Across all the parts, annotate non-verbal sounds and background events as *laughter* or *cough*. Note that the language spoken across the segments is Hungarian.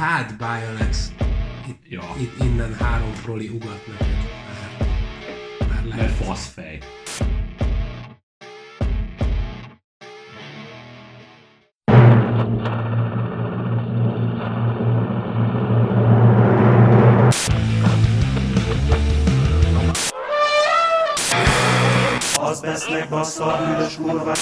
Hát, Bialex, itt, Ja. itt innen három proli ugat neked. Már Mert lehet. faszfej. Bassza büdös kurva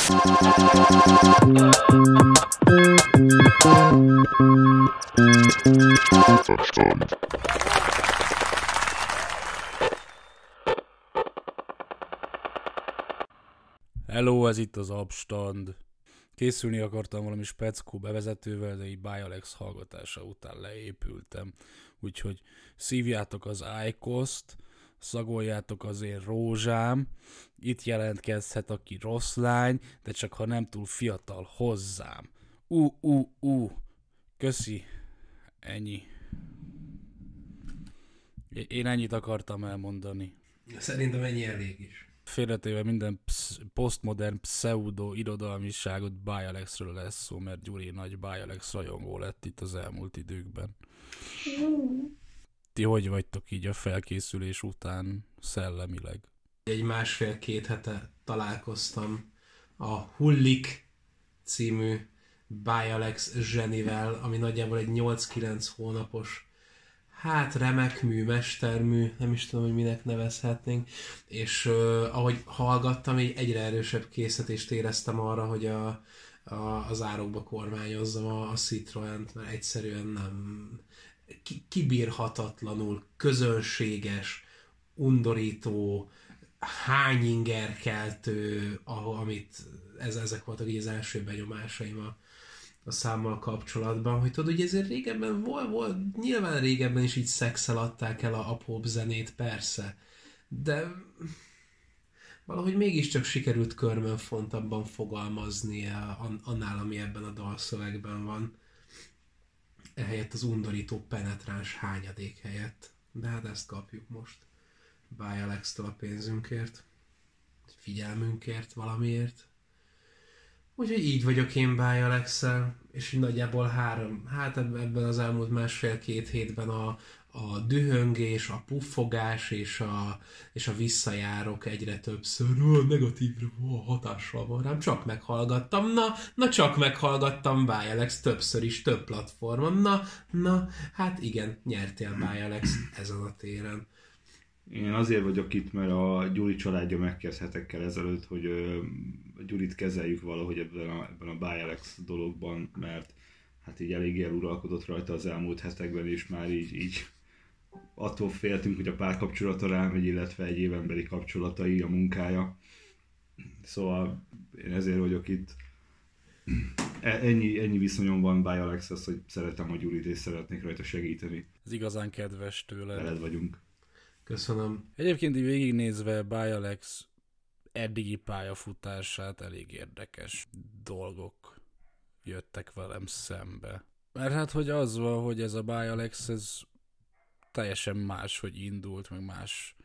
Hello, ez itt az Abstand. Készülni akartam valami speckó bevezetővel, de így Bialex hallgatása után leépültem. Úgyhogy szívjátok az Icoszt, szagoljátok az én rózsám, itt jelentkezhet aki rossz lány, de csak ha nem túl fiatal hozzám. Ú, ú, ú, köszi, ennyi. Én ennyit akartam elmondani. Szerintem ennyi elég is. Félretéve minden psz- posztmodern pseudo irodalmiságot Bialexről lesz szó, mert Gyuri nagy Bialex rajongó lett itt az elmúlt időkben. Ti hogy vagytok így a felkészülés után szellemileg? Egy másfél-két hete találkoztam a Hullik című Bialex zsenivel, ami nagyjából egy 8-9 hónapos hát remek mű, mestermű, nem is tudom, hogy minek nevezhetnénk, és uh, ahogy hallgattam, így egyre erősebb készítést éreztem arra, hogy a, a, az árokba kormányozzam a, a Citroent, mert egyszerűen nem kibírhatatlanul közönséges, undorító, hányingerkeltő, amit ez, ezek voltak így az első benyomásaim a, a számmal kapcsolatban, hogy tudod, hogy ezért régebben volt, volt, nyilván régebben is így szexel adták el a, a pop zenét, persze, de valahogy mégiscsak sikerült körmönfontabban fogalmazni annál, ami ebben a dalszövegben van. Ehelyett az undorító penetráns hányadék helyett. De hát ezt kapjuk most. Báj Alex-től a pénzünkért. Figyelmünkért, valamiért. Úgyhogy így vagyok én Báj alex és nagyjából három, hát eb- ebben az elmúlt másfél-két hétben a, a dühöngés, a puffogás és a, és a visszajárok egyre többször. Ó, negatívra ó, hatással van rám, csak meghallgattam, na, na csak meghallgattam Báj Alex többször is, több platformon, na, na, hát igen, nyertél Báj Alex ezen a téren. Én azért vagyok itt, mert a Gyuri családja megkezdett hetekkel ezelőtt, hogy ö, Gyurit kezeljük valahogy ebben a, ebben a Buy Alex dologban, mert hát így eléggé eluralkodott rajta az elmúlt hetekben, és már így, így attól féltünk, hogy a párkapcsolata rámegy, illetve egy évenbeli kapcsolatai, a munkája. Szóval én ezért vagyok itt. E- Ennyi, ennyi viszonyom van Buy Alexhez, hogy szeretem a Gyurit, és szeretnék rajta segíteni. Ez igazán kedves tőle. Veled vagyunk. Köszönöm. Egyébként így végignézve Bialex eddigi pályafutását elég érdekes dolgok jöttek velem szembe. Mert hát, hogy az van, hogy ez a Bialex, ez teljesen más, hogy indult, meg más,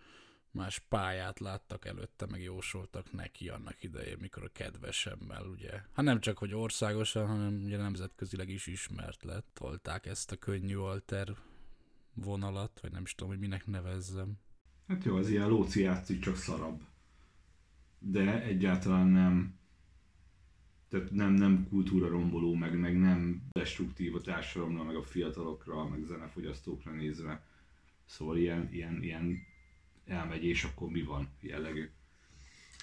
más pályát láttak előtte, meg jósoltak neki annak idején, mikor a kedvesemmel, ugye. Hát nem csak, hogy országosan, hanem ugye nemzetközileg is ismert lett. Tolták ezt a könnyű alter vonalat, vagy nem is tudom, hogy minek nevezzem. Hát jó, az ilyen lóci játszik, csak szarabb. De egyáltalán nem tehát nem, nem kultúra romboló, meg, meg nem destruktív a társadalomra, meg a fiatalokra, meg zenefogyasztókra nézve. Szóval ilyen, ilyen, ilyen elmegy, és akkor mi van jellegű.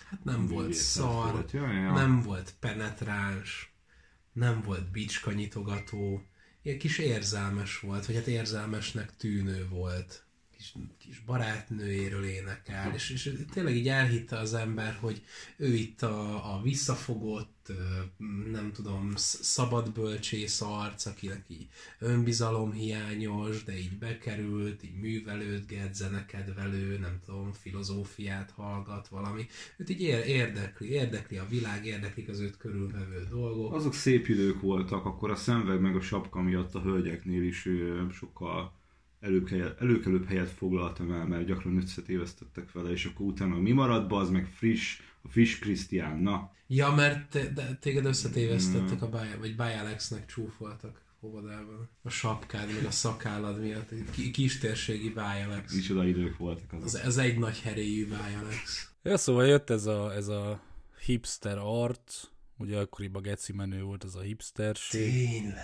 Hát nem volt Művészet szar, volt. Ja, ja. nem volt penetráns, nem volt bicska nyitogató, ilyen kis érzelmes volt, vagy hát érzelmesnek tűnő volt. Kis, kis barátnőjéről énekel, és, és tényleg így elhitte az ember, hogy ő itt a, a visszafogott, nem tudom, sz- szabad bölcsész arc, akinek így önbizalomhiányos, de így bekerült, így művelődget, zenekedvelő, nem tudom, filozófiát hallgat, valami. Őt így ér- érdekli, érdekli a világ, érdeklik az őt körülvevő dolgok. Azok szép idők voltak, akkor a szemveg meg a sapka miatt a hölgyeknél is sokkal előkelőbb helyet foglaltam el, mert gyakran összetévesztettek vele, és akkor utána mi maradt be, az meg friss, a friss Krisztián, na. Ja, mert te, de téged összetévesztettek a Bay, vagy Bay Alexnek csúfoltak. óvodában. A sapkád, meg a szakállad miatt. Ki- kistérségi Bialex. Micsoda idők voltak azok. Ez, ez egy nagy heréjű Bialex. Ja, szóval jött ez a, ez a hipster arc, ugye akkoriban geci menő volt ez a hipsterség. Tényleg.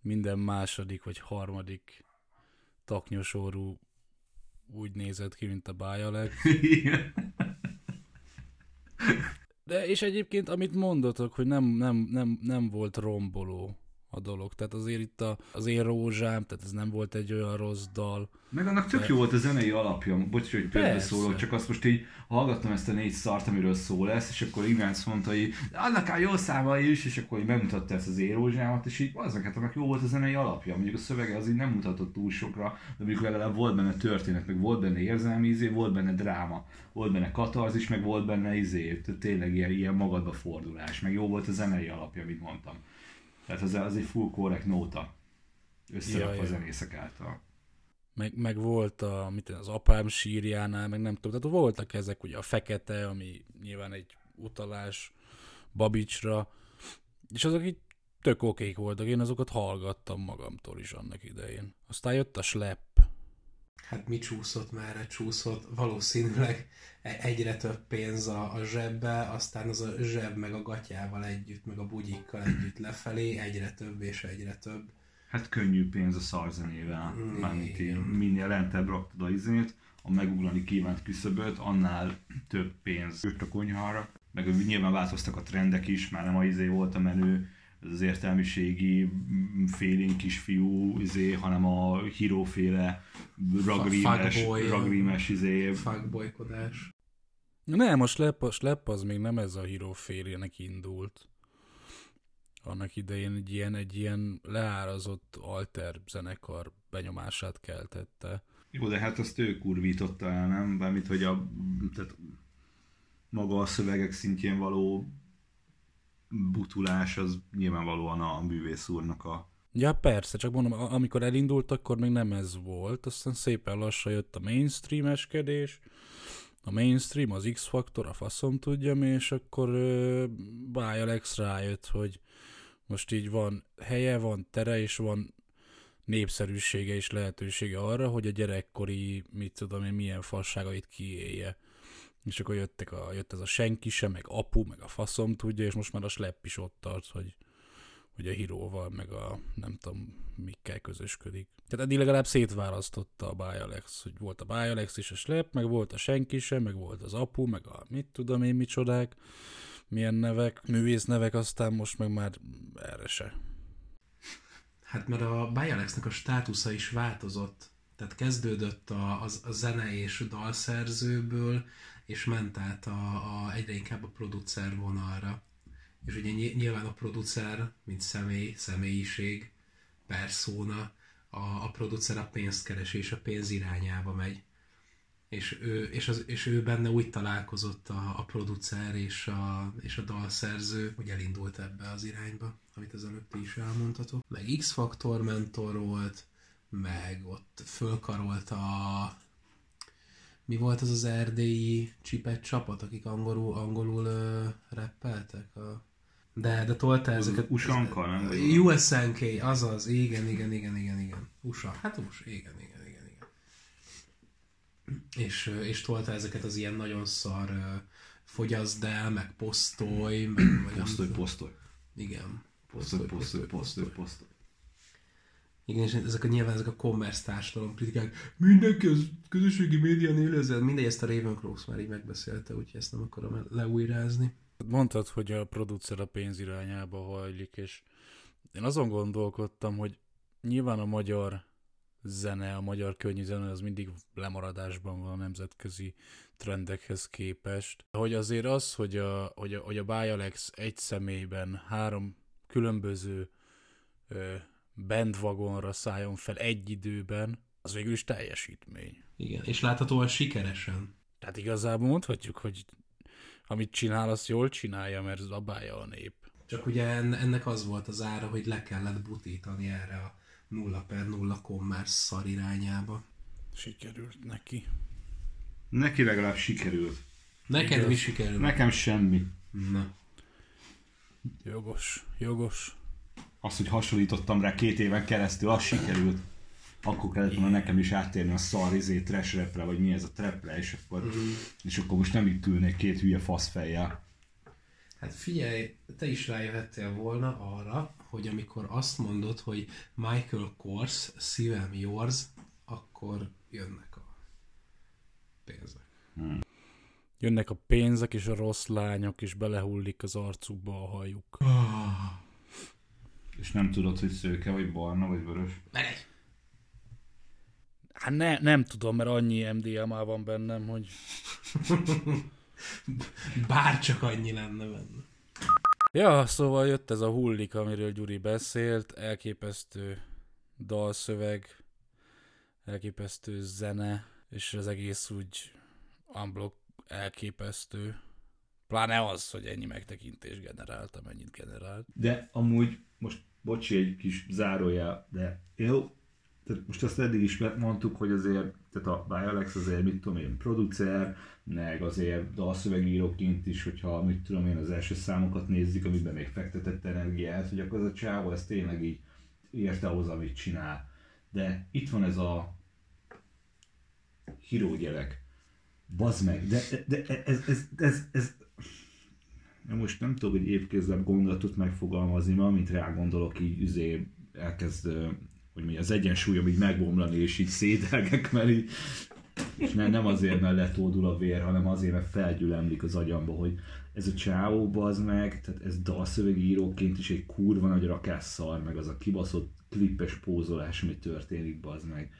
Minden második vagy harmadik taknyosorú úgy nézett ki, mint a Bialex. *laughs* De és egyébként, amit mondotok, hogy nem, nem, nem, nem volt romboló a dolog. Tehát azért itt a, az én rózsám, tehát ez nem volt egy olyan rossz dal. Meg annak tök jó volt a zenei alapja. Bocs, hogy például Persze. szólok, csak azt most így hallgattam ezt a négy szart, amiről szó lesz, és akkor Ignác mondta, hogy annak a jó számai is, és akkor így megmutatta ezt az érózsámat, és így az hát annak jó volt a zenei alapja. Mondjuk a szövege az így nem mutatott túl sokra, de mondjuk legalább volt benne történet, meg volt benne érzelmi izé, volt benne dráma, volt benne katarzis, meg volt benne izé, tehát tényleg ilyen, ilyen magadba fordulás, meg jó volt a zenei alapja, amit mondtam. Tehát az, az egy full correct nóta összerakva Ja, a zenészek által. Meg, meg volt a, mit az apám sírjánál, meg nem tudom, tehát voltak ezek ugye a fekete, ami nyilván egy utalás Babicsra, és azok így tök okék voltak, én azokat hallgattam magamtól is annak idején. Aztán jött a slep, Hát mi csúszott már, csúszott valószínűleg e- egyre több pénz a, a zsebbe, aztán az a zseb meg a gatyával együtt, meg a bugyikkal együtt lefelé, egyre több és egyre több. Hát könnyű pénz a szarzenével, Mm, mármint minél lentebb raktad a izét, a megugrani kívánt küszöböt, annál több pénz jött a konyhára. Meg nyilván változtak a trendek is, már nem a izé volt a menő, ez az értelmiségi mm, félénk kisfiú izé, hanem a híróféle ragrímes, ragrímes izé. Fuckboykodás. Nem, a slep, a slep az még nem ez a híró félének indult. Annak idején egy ilyen, egy ilyen leárazott alter zenekar benyomását keltette. Jó, de hát azt ő kurvította el, nem? Bármit, hogy a, tehát maga a szövegek szintjén való butulás az nyilvánvalóan a művész úrnak a Ja, persze, csak mondom, amikor elindult, akkor még nem ez volt, aztán szépen lassan jött a mainstreameskedés, a mainstream, az X-faktor, a faszom tudja mi, és akkor uh, Bialex rájött, hogy most így van helye, van tere, és van népszerűsége és lehetősége arra, hogy a gyerekkori, mit tudom én, milyen fasságait kiélje. És akkor jöttek a, jött ez a senki sem, meg apu, meg a faszom tudja, és most már a slepp is ott tart, hogy hogy a híróval, meg a nem tudom, mikkel közösködik. Tehát eddig legalább szétválasztotta a Bialex, hogy volt a Bialex és a Slep, meg volt a senki sem, meg volt az apu, meg a mit tudom én micsodák, milyen nevek, művész nevek, aztán most meg már erre se. Hát mert a Bialexnek a státusza is változott. Tehát kezdődött a, a, a zene és dalszerzőből, és ment át a, a, egyre inkább a producer vonalra. És ugye ny- nyilván a producer, mint személy, személyiség, perszóna, a, a producer a pénzt keres és a pénz irányába megy. És ő, és az, és ő benne úgy találkozott a, a producer és a, és a dalszerző, hogy elindult ebbe az irányba, amit az előtt is elmondhatok. Meg X-Factor mentor volt, meg ott fölkarolt a mi volt az az erdélyi csipet csapat, akik angolul, angolul uh, rappeltek? A... De, de tolta ezeket... Usanka, nem? USNK, azaz, igen, igen, igen, igen, igen. USA, hát USA, igen, igen, igen, igen. És, ö, és tolta ezeket az ilyen nagyon szar ö, fogyaszd el, meg posztolj, meg... Posztolj, posztolj. Igen. Posztolj, posztolj, posztolj, posztolj. Igen, és ezek a nyilván ezek a commerce társadalom kritikák, mindenki az közösségi médián élőzzel, mindegy, ezt a Ravencroft már így megbeszélte, úgyhogy ezt nem akarom leújrázni. Mondtad, hogy a producer a pénz irányába hajlik, és én azon gondolkodtam, hogy nyilván a magyar zene, a magyar könnyű zene az mindig lemaradásban van a nemzetközi trendekhez képest. Hogy azért az, hogy a, hogy a, hogy a Bialex egy személyben három különböző ö, bandwagonra szálljon fel egy időben, az végül is teljesítmény. Igen, és láthatóan sikeresen. Tehát igazából mondhatjuk, hogy amit csinál, azt jól csinálja, mert zabálja a nép. Csak ugye en- ennek az volt az ára, hogy le kellett butítani erre a 0 per 0 commerce szar irányába. Sikerült neki. Neki legalább sikerült. Neked Igaz. mi sikerül? Nekem semmi. Na. Jogos, jogos. Az, hogy hasonlítottam rá két éven keresztül, az sikerült. Akkor kellett volna nekem is áttérni a szar izé, trash rapre, vagy mi ez a trapre, és akkor, Mhm. és akkor most nem itt ülnék két hülye faszfejjel. Hát figyelj, te is rájöhettél volna arra, hogy amikor azt mondod, hogy Michael Kors, szívem yours, akkor jönnek a pénzek. Jönnek a pénzek, és a rossz lányok, és belehullik az arcukba a hajuk. És nem tudod, hogy szőke, vagy barna, vagy vörös. Megy! Hát ne, nem tudom, mert annyi MDMA van bennem, hogy *laughs* Bár csak annyi lenne benne. Ja, szóval jött ez a hullik, amiről Gyuri beszélt, elképesztő dalszöveg, elképesztő zene, és az egész úgy unblock elképesztő. Pláne az, hogy ennyi megtekintés generált, amennyit generált. De amúgy, most bocsi egy kis zárójel, de jó, tehát most azt eddig is mondtuk, hogy azért, tehát a Bialex azért, mit tudom én, producer, meg azért dalszövegíróként is, hogyha, mit tudom én, az első számokat nézzük, amiben még fektetett energiát, hogy akkor az a csávó, ez tényleg így érte ahhoz, amit csinál. De itt van ez a híró gyerek. Bazd meg, de, de, de ez, ez, ez, ez, Ja, most nem tudok egy évkézzel gondolatot megfogalmazni, ma, amint rá gondolok, így üzé elkezd, hogy mi az egyensúlyom így megbomlani, és így szédelgek, mert így, és ne, nem azért, mert letódul a vér, hanem azért, mert felgyülemlik az agyamba, hogy ez a csávó az meg, tehát ez dalszövegíróként is egy kurva nagy rakásszar, meg az a kibaszott klippes pózolás, ami történik, az meg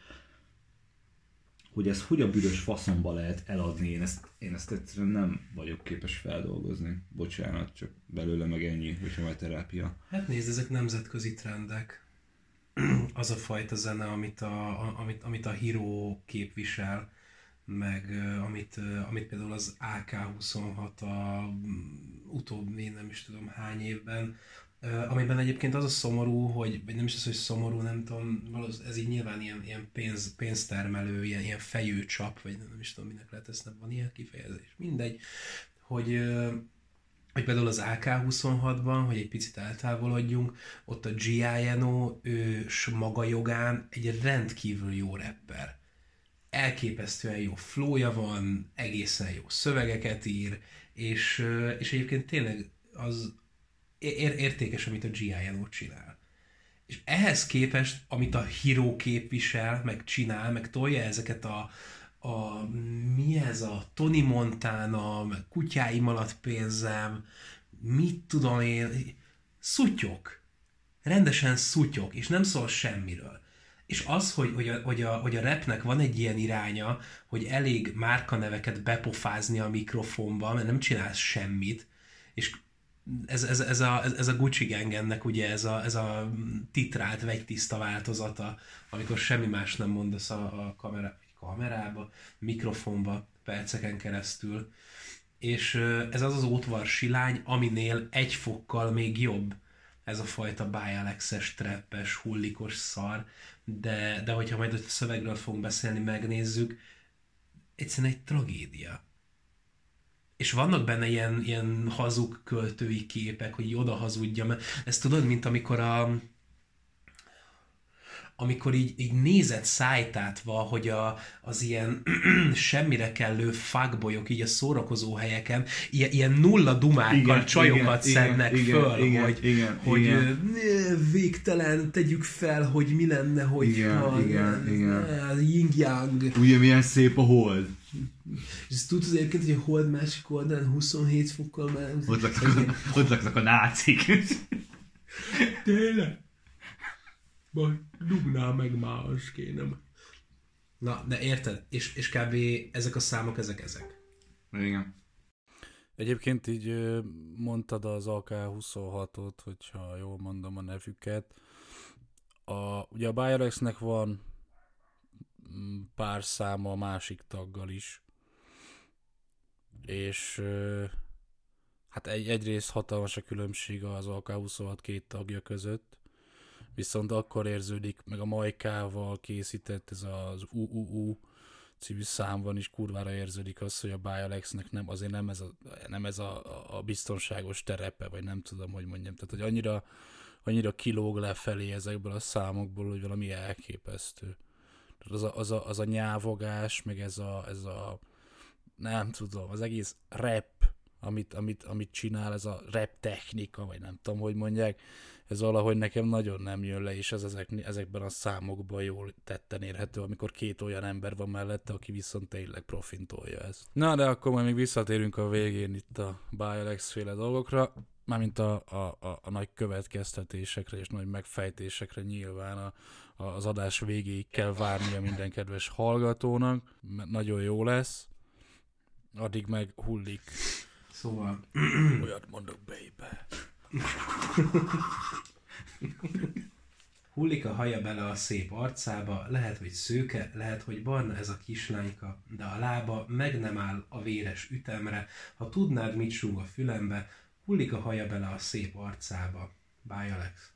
hogy ez hogy a büdös faszomba lehet eladni, én ezt, én ezt egyszerűen nem vagyok képes feldolgozni. Bocsánat, csak belőle meg ennyi, hogyha majd terápia. Hát nézd, ezek nemzetközi trendek. *clears throat* Az a fajta zene, amit a, a, amit, amit a híró képvisel, meg amit, amit például az AK-26 a utóbbi nem is tudom hány évben, amiben egyébként az a szomorú, hogy, nem is az, hogy szomorú, nem tudom, ez így nyilván ilyen, ilyen pénz, pénztermelő, ilyen, ilyen fejőcsap, vagy nem is tudom, minek lehet ezt, nem van ilyen kifejezés, mindegy, hogy hogy például az AK-26-ban, hogy egy picit eltávolodjunk, ott a G.I.N.O. ő maga jogán egy rendkívül jó rapper. Elképesztően jó flója van, egészen jó szövegeket ír, és, és egyébként tényleg az ér- értékes, amit a G.I.N.O. csinál. És ehhez képest, amit a Hero képvisel, meg csinál, meg tolja ezeket a, a mi ez a Tony Montana, meg kutyáim alatt pénzem, mit tudom én, szutyok. Rendesen szutyok, és nem szól semmiről. És az, hogy, hogy, a, hogy, a, hogy a rapnek van egy ilyen iránya, hogy elég márkaneveket bepofázni a mikrofonba, mert nem csinálsz semmit, és ez, ez, ez, a, ez a Gucci Gang ennek ugye ez a, ez a titrált vegytiszta változata, amikor semmi más nem mondasz a, a kamera, kamerába, mikrofonba perceken keresztül. És ez az az ótvar silány, aminél egy fokkal még jobb ez a fajta Bialexes, treppes, hullikos szar, de, de hogyha majd a szövegről fogunk beszélni, megnézzük, egyszerűen egy tragédia és vannak benne ilyen, ilyen hazug költői képek, hogy oda hazudja, mert ezt tudod, mint amikor a amikor így, így nézett szájtátva, hogy a, az ilyen *clears throat* semmire kellő fuckboyok így a szórakozó helyeken ilyen, ilyen nulla dumákkal Igen, csajokat igen, szednek igen, föl, igen, hogy, igen, hogy igen. ne, végtelen tegyük fel, hogy mi lenne, hogy Igen, igen, igen. yin-yang. Ugye milyen szép a hold? És tudod egyébként, hogy a hold másik oldalán 27 fokkal már... Ott laknak, a, ott laknak a nácik. Tényleg? Majd dugnál meg más kéne. Na, de érted? És, és kb. ezek a számok, ezek ezek. Igen. Egyébként így mondtad az AK-26-ot, hogyha jól mondom a nevüket. A, ugye a Biorexnek van mm, pár száma a másik taggal is. És hát egy, egyrészt hatalmas a különbség az AK-26 két tagja között, viszont akkor érződik, meg a Majkával készített ez az UUU című számban is kurvára érződik az, hogy a Bialexnek nem, azért nem ez, a, nem ez a, a biztonságos terepe, vagy nem tudom, hogy mondjam. Tehát, hogy annyira, annyira kilóg lefelé ezekből a számokból, hogy valami elképesztő. Tehát az a, az a, az a nyávogás, meg ez a, ez a nem tudom, az egész rap, amit, amit, amit csinál, ez a rap technika, vagy nem tudom, hogy mondják, ez valahogy nekem nagyon nem jön le, és ez ezek, ezekben a számokban jól tetten érhető, amikor két olyan ember van mellette, aki viszont tényleg profintolja ezt. Na, de akkor majd még visszatérünk a végén itt a Bialex féle dolgokra, mármint a, a, a, a nagy következtetésekre és nagy megfejtésekre nyilván a, a, az adás végéig kell várnia minden kedves hallgatónak, mert nagyon jó lesz, addig meg hullik. Szóval Olyat mondok, baby. Hullik a haja bele a szép arcába, lehet, hogy szőke, lehet, hogy barna ez a kislányka, de a lába meg nem áll a véres ütemre, ha tudnád, mit súg a fülembe, hullik a haja bele a szép arcába. Bye, Alex.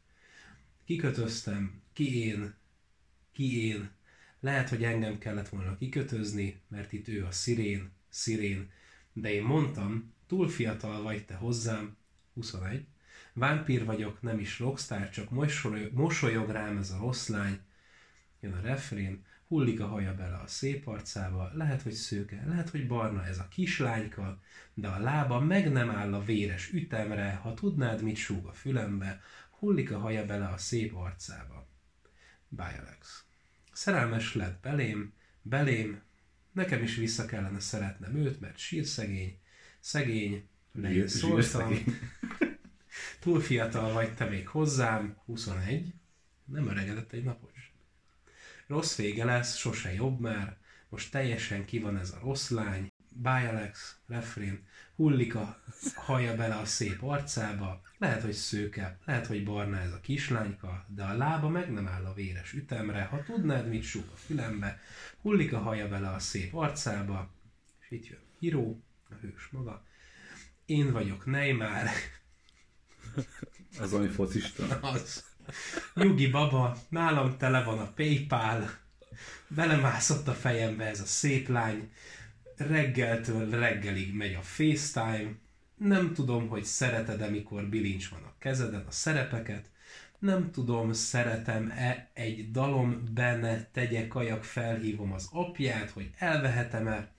Kikötöztem, ki én, ki én. Lehet, hogy engem kellett volna kikötözni, mert itt ő a szirén, szirén. De én mondtam, túl fiatal vagy te hozzám, 21. Vámpír vagyok, nem is rockstar, csak mosolyog, mosolyog rám ez a rossz lány. Jön a refrén, hullik a haja bele a szép arcába, lehet, hogy szőke, lehet, hogy barna ez a kislányka, de a lába meg nem áll a véres ütemre, ha tudnád, mit súg a fülembe, hullik a haja bele a szép arcába. Bye, Alex. Szerelmes lett belém, belém, nekem is vissza kellene szeretnem őt, mert sír szegény, szegény, sír szóltam, szegény. *laughs* túl fiatal vagy te még hozzám, 21, nem öregedett egy napos. Rossz vége lesz, sose jobb már, most teljesen ki van ez a rossz lány, Bye Alex, refrén, hullik a haja bele a szép arcába, lehet, hogy szőke, lehet, hogy barna ez a kislányka, de a lába meg nem áll a véres ütemre, ha tudnád, mit súg a fülembe, hullik a haja bele a szép arcába, és itt jön Hiro, a hős maga, én vagyok Neymar, *laughs* Az, ami focista. az. Nyugi baba, nálam tele van a Paypal, belemászott a fejembe ez a szép lány, reggeltől reggelig megy a FaceTime, nem tudom, hogy szereted-e, mikor bilincs van a kezeden a szerepeket, nem tudom, szeretem-e egy dalom benne, tegye kajak, felhívom az apját, hogy elvehetem-e.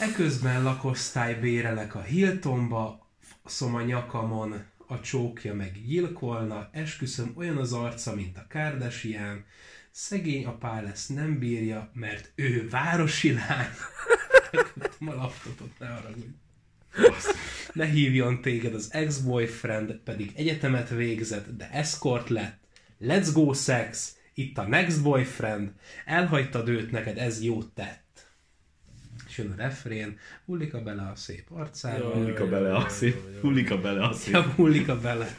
Eközben lakosztály bérelek a Hiltonba, a nyakamon, a csókja meg gyilkolna, esküszöm olyan az arca, mint a Kardashian, szegény apá lesz, nem bírja, mert ő városi lány. Megkaptam a laptopot, ne haragudj. Ne hívjon téged az ex-boyfriend, pedig egyetemet végzett, de escort lett. Let's go sex, itt a next boyfriend, elhagytad őt, neked ez jót tett. És jön a refrén, hullik a bele a szép arcába, Hullik a bele a szép. Hullik a bele a szép. ja, hullik a bele.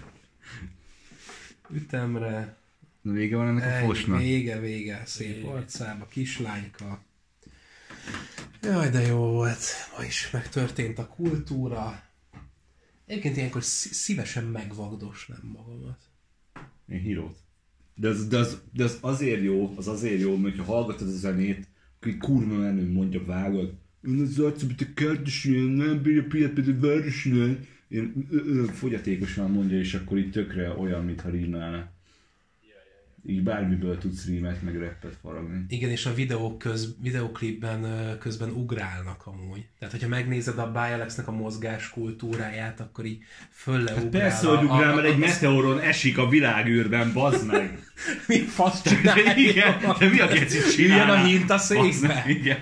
Ütemre, Vége van ennek a fosnak. Vége, vége, szép arcába, kislányka. Jaj, de jó volt. Ma is megtörtént a kultúra. Egyébként ilyenkor szí- szívesen megvagdosnám magamat. Én hírót. De az, de, az, de az azért jó, az azért jó, mert ha hallgatod a zenét, akkor egy kurva menő mondja vágod. Én az arcom, mint a Kardashian, nem bírja pedig városnál. Ilyen ö, ö, fogyatékosan mondja, és akkor így tökre olyan, mintha rímelne. Így bármiből tudsz rímet, meg rappet faragni. Igen, és a videók köz, videoklipben ö, közben ugrálnak amúgy. Tehát, hogyha megnézed a Bialexnek a mozgás kultúráját, akkor így fölle ugrál. Persze, a- hogy ugrál, a- mert egy a- meteoron esik a világűrben, bazd meg! *laughs* Mi fasz csinálja? igen, de mi a kecit csinál? a hintaszékbe. Bazd meg, Igen.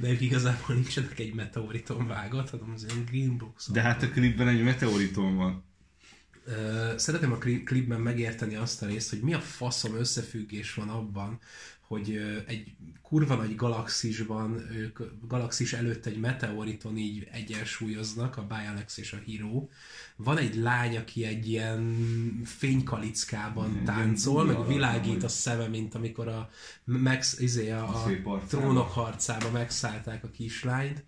De ők igazából nincsenek egy meteoriton vágott, hanem az ilyen green box. De hát a klipben egy meteoriton van. Szeretném a kli- klipben megérteni azt a részt, hogy mi a faszom összefüggés van abban, hogy egy kurva nagy galaxisban, galaxis előtt egy meteoriton így egyensúlyoznak, a Bialex és a Hero. Van egy lány, aki egy ilyen fénykalickában táncol, meg világít a szeme, mint amikor a, Max, izé, a, A trónok harcába megszállták a kislányt,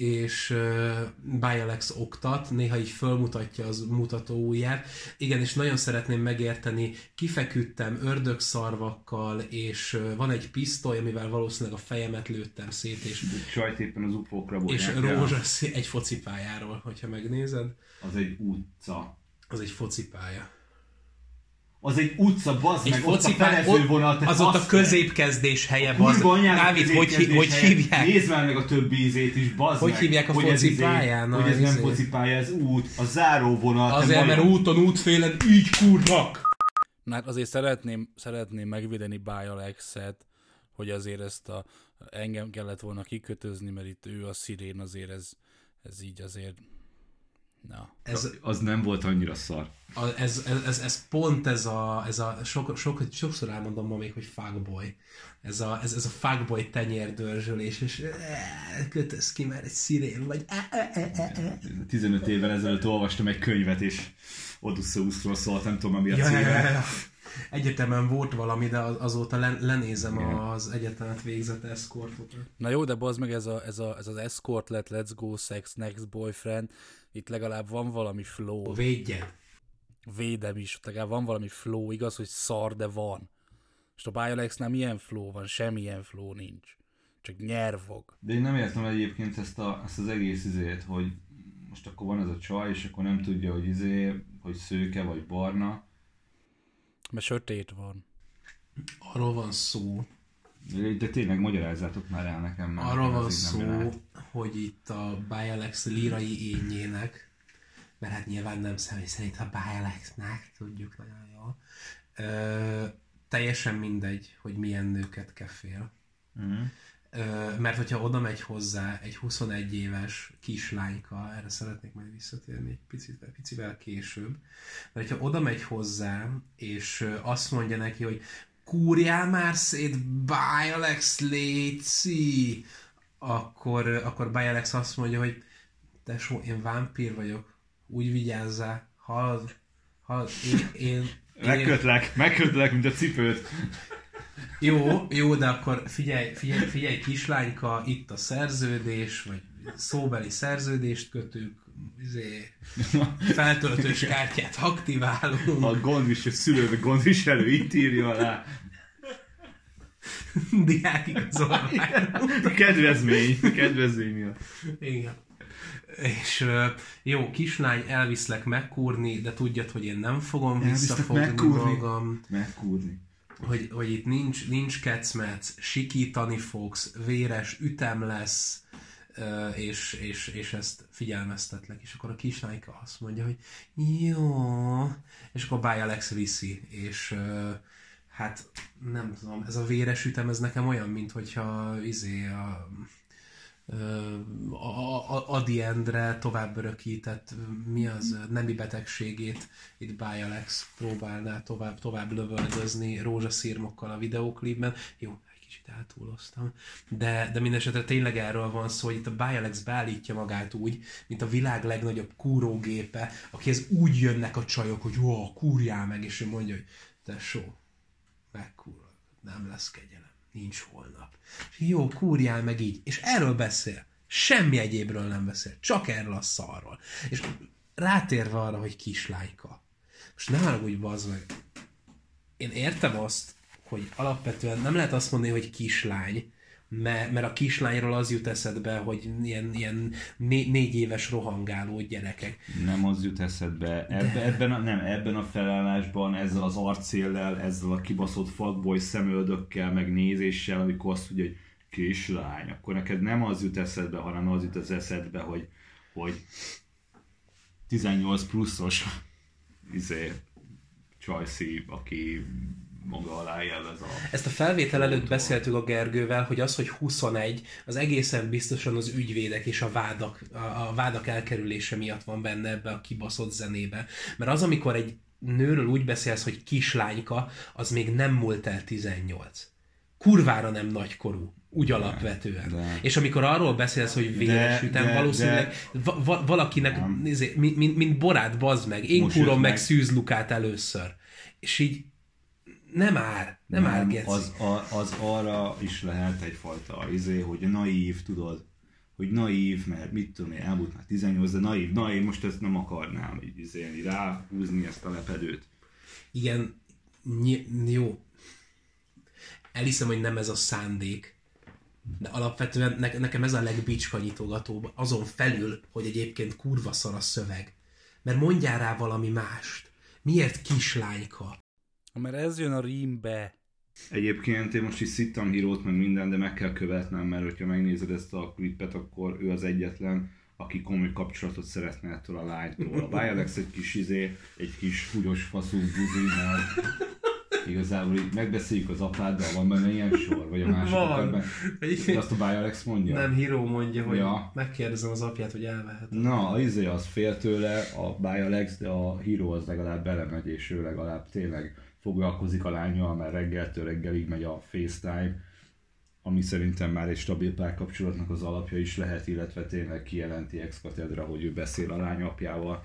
és Bialex oktat, néha így fölmutatja az mutató ujját. Igen, és nagyon szeretném megérteni, kifeküdtem ördögszarvakkal, és van egy pisztoly, amivel valószínűleg a fejemet lőttem szét, és, Sajt éppen az ufókra és rózsaszín egy focipályáról, hogyha megnézed. Az egy utca. Az egy focipálya. Az egy utca, bazd Egy meg, ott a felezővonal, te az ott a középkezdés helye, a Dávid, hogy, hogy helye. hívják? Nézd már meg a többi ízét is, bazd Hogy meg. hívják a hogy izé- focipályán, Hogy ez a nem izé? focipálya, ez út, a záróvonal. Azért, mert úton, útfélen így kurnak. Na hát azért szeretném, szeretném megvédeni Bialexet, hogy azért ezt a engem kellett volna kikötözni, mert itt ő a szirén, azért ez, ez így azért... Na. Ez, Az nem volt annyira szar. a, ez, ez, ez, ez, pont ez a, ez a sok, sok, sokszor elmondom ma még, hogy fuckboy. Ez a, ez, ez a fuckboy tenyérdörzsölés, és eh, kötöz ki, mert egy szirén vagy. Eh, eh, eh. 15 évvel ezelőtt olvastam egy könyvet, és Odysseusról szólt, nem tudom, ami a Ja, ja, ja, címe. ja. Egyetemen volt valami, de az- azóta len, lenézem az egyetemet végzett eszkortot. Na jó, de bazd meg ez, a, ez, a, ez az escort lett, let's go sex, next boyfriend, itt legalább van valami flow, Védjed! védem is, ott legalább van valami flow, igaz, hogy szar, de van. És a Bialexnál milyen flow van? Semmilyen flow nincs. Csak nyervog. De én nem értem egyébként ezt, a, ezt az egész izét, hogy most akkor van ez a csaj, és akkor nem tudja, hogy izé, hogy szőke vagy barna. Mert sötét van. Arról van szó, De, de tényleg magyarázzátok már el nekem. mert Arról van szó, hogy itt a Bialex lírai ényének, mert hát nyilván nem személy szerint a Bialexnek, tudjuk nagyon jól, ö, teljesen mindegy, hogy milyen nőket kefél. Mhm. Ö, mert hogyha oda megy hozzá egy 21 éves kislányka, erre szeretnék majd visszatérni egy picit, picivel később, mert hogyha oda megy hozzá, és azt mondja neki, hogy kúrjál már szét, Bialex, léci, akkor, akkor Bialex azt mondja, hogy tesó, én vámpír vagyok, úgy vigyázzál, hallod, hallod, én, én, én, Megkötlek, megkötlek, mint a cipőt. Jó, jó, de akkor figyelj, figyelj, figyelj kislányka, itt a szerződés, vagy szóbeli szerződést kötünk, izé, feltöltős kártyát aktiválunk, A gondviselő, szülő, gondviselő itt írja alá. diák igazolvány. Kedvezmény, kedvezmény miatt. Igen. És jó, kislány, elviszlek megkúrni, de tudjad, hogy én nem fogom Elviszlek visszafogni megkúrni. magam. Megkúrni. Hogy, hogy itt nincs, nincs kecmec, sikítani fogsz, véres ütem lesz, és, és, és ezt figyelmeztetlek. És akkor a kislányka azt mondja, hogy jó, és akkor Bialex viszi, és hát nem tudom, ez a véres ütem, ez nekem olyan, mint hogyha izé a, Adi Endre tovább örökített, mi az nemi betegségét itt Bialex próbálná tovább, tovább lövöldözni rózsaszírmokkal a videóklipben. Jó, egy kicsit eltúloztam. De, de mindesetre tényleg erről van szó, hogy itt a Bialex beállítja magát úgy, mint a világ legnagyobb kúrógépe, akihez úgy jönnek a csajok, hogy jó, kúrjál meg, és ő mondja, hogy tesó, megkúrod, nem lesz kegyelem, nincs holnap. És jó, kúrjál meg így. És erről beszél. Semmi egyébről nem beszél. Csak erről a szarról. És rátérve arra, hogy kislányka. Most ne haragudj, bazd meg. Én értem azt, hogy alapvetően nem lehet azt mondani, hogy kislány, mert, mert a kislányról az jut eszedbe, hogy ilyen, ilyen né, négy éves rohangáló gyerekek. Nem az jut eszedbe. Ebbe, ebben, a, nem, ebben a felállásban, ezzel az arcéllel, ezzel a kibaszott fuckboy szemöldökkel, meg nézéssel, amikor azt mondja, hogy kislány, akkor neked nem az jut eszedbe, hanem az jut az eszedbe, hogy, hogy 18 pluszos izé, csajszí, aki maga alá jelez a... Ezt a felvétel előtt beszéltük a Gergővel, hogy az, hogy 21, az egészen biztosan az ügyvédek és a vádak, a, a vádak elkerülése miatt van benne ebbe a kibaszott zenébe. Mert az, amikor egy nőről úgy beszélsz, hogy kislányka, az még nem múlt el 18. Kurvára nem nagykorú. Úgy alapvetően. de- És amikor arról beszélsz, hogy véres ütem, de- valószínűleg va- va- valakinek, Nem. nézé, mint, mint, mint borát, bazd meg, én kúrom meg meg. Szűz Lukát először. És így nem ár, nem, nem ár, geci. az, a, az arra is lehet egyfajta izé, hogy naív, tudod, hogy naív, mert mit tudom én, elmúlt már 18, de naív, na én most ezt nem akarnám így izélni, ráhúzni ezt a lepedőt. Igen, ny- jó. Elhiszem, hogy nem ez a szándék, de alapvetően ne- nekem ez a legbicskanyitogatóbb, azon felül, hogy egyébként kurva szar a szöveg. Mert mondjál rá valami mást. Miért kislányka? Mert ez jön a rímbe. Egyébként én most is szittam hírót, meg minden, de meg kell követnem, mert hogyha megnézed ezt a klipet, akkor ő az egyetlen, aki komoly kapcsolatot szeretne ettől a lánytól. A Bialex egy kis izé, egy kis húgyos faszú buzi, mert igazából így megbeszéljük az apáddal, van benne ilyen sor, vagy a másik Van. Azt a Bialex mondja? Nem, Hiro mondja, hogy Ja. megkérdezem az apját, hogy elvehet. Na, a izé az fél tőle, a Bialex, de a Hero az legalább belemegy, és ő legalább tényleg foglalkozik a lányjal, mert reggeltől reggelig megy a FaceTime, ami szerintem már egy stabil párkapcsolatnak az alapja is lehet, illetve tényleg kijelenti ex hogy ő beszél a lány apjával.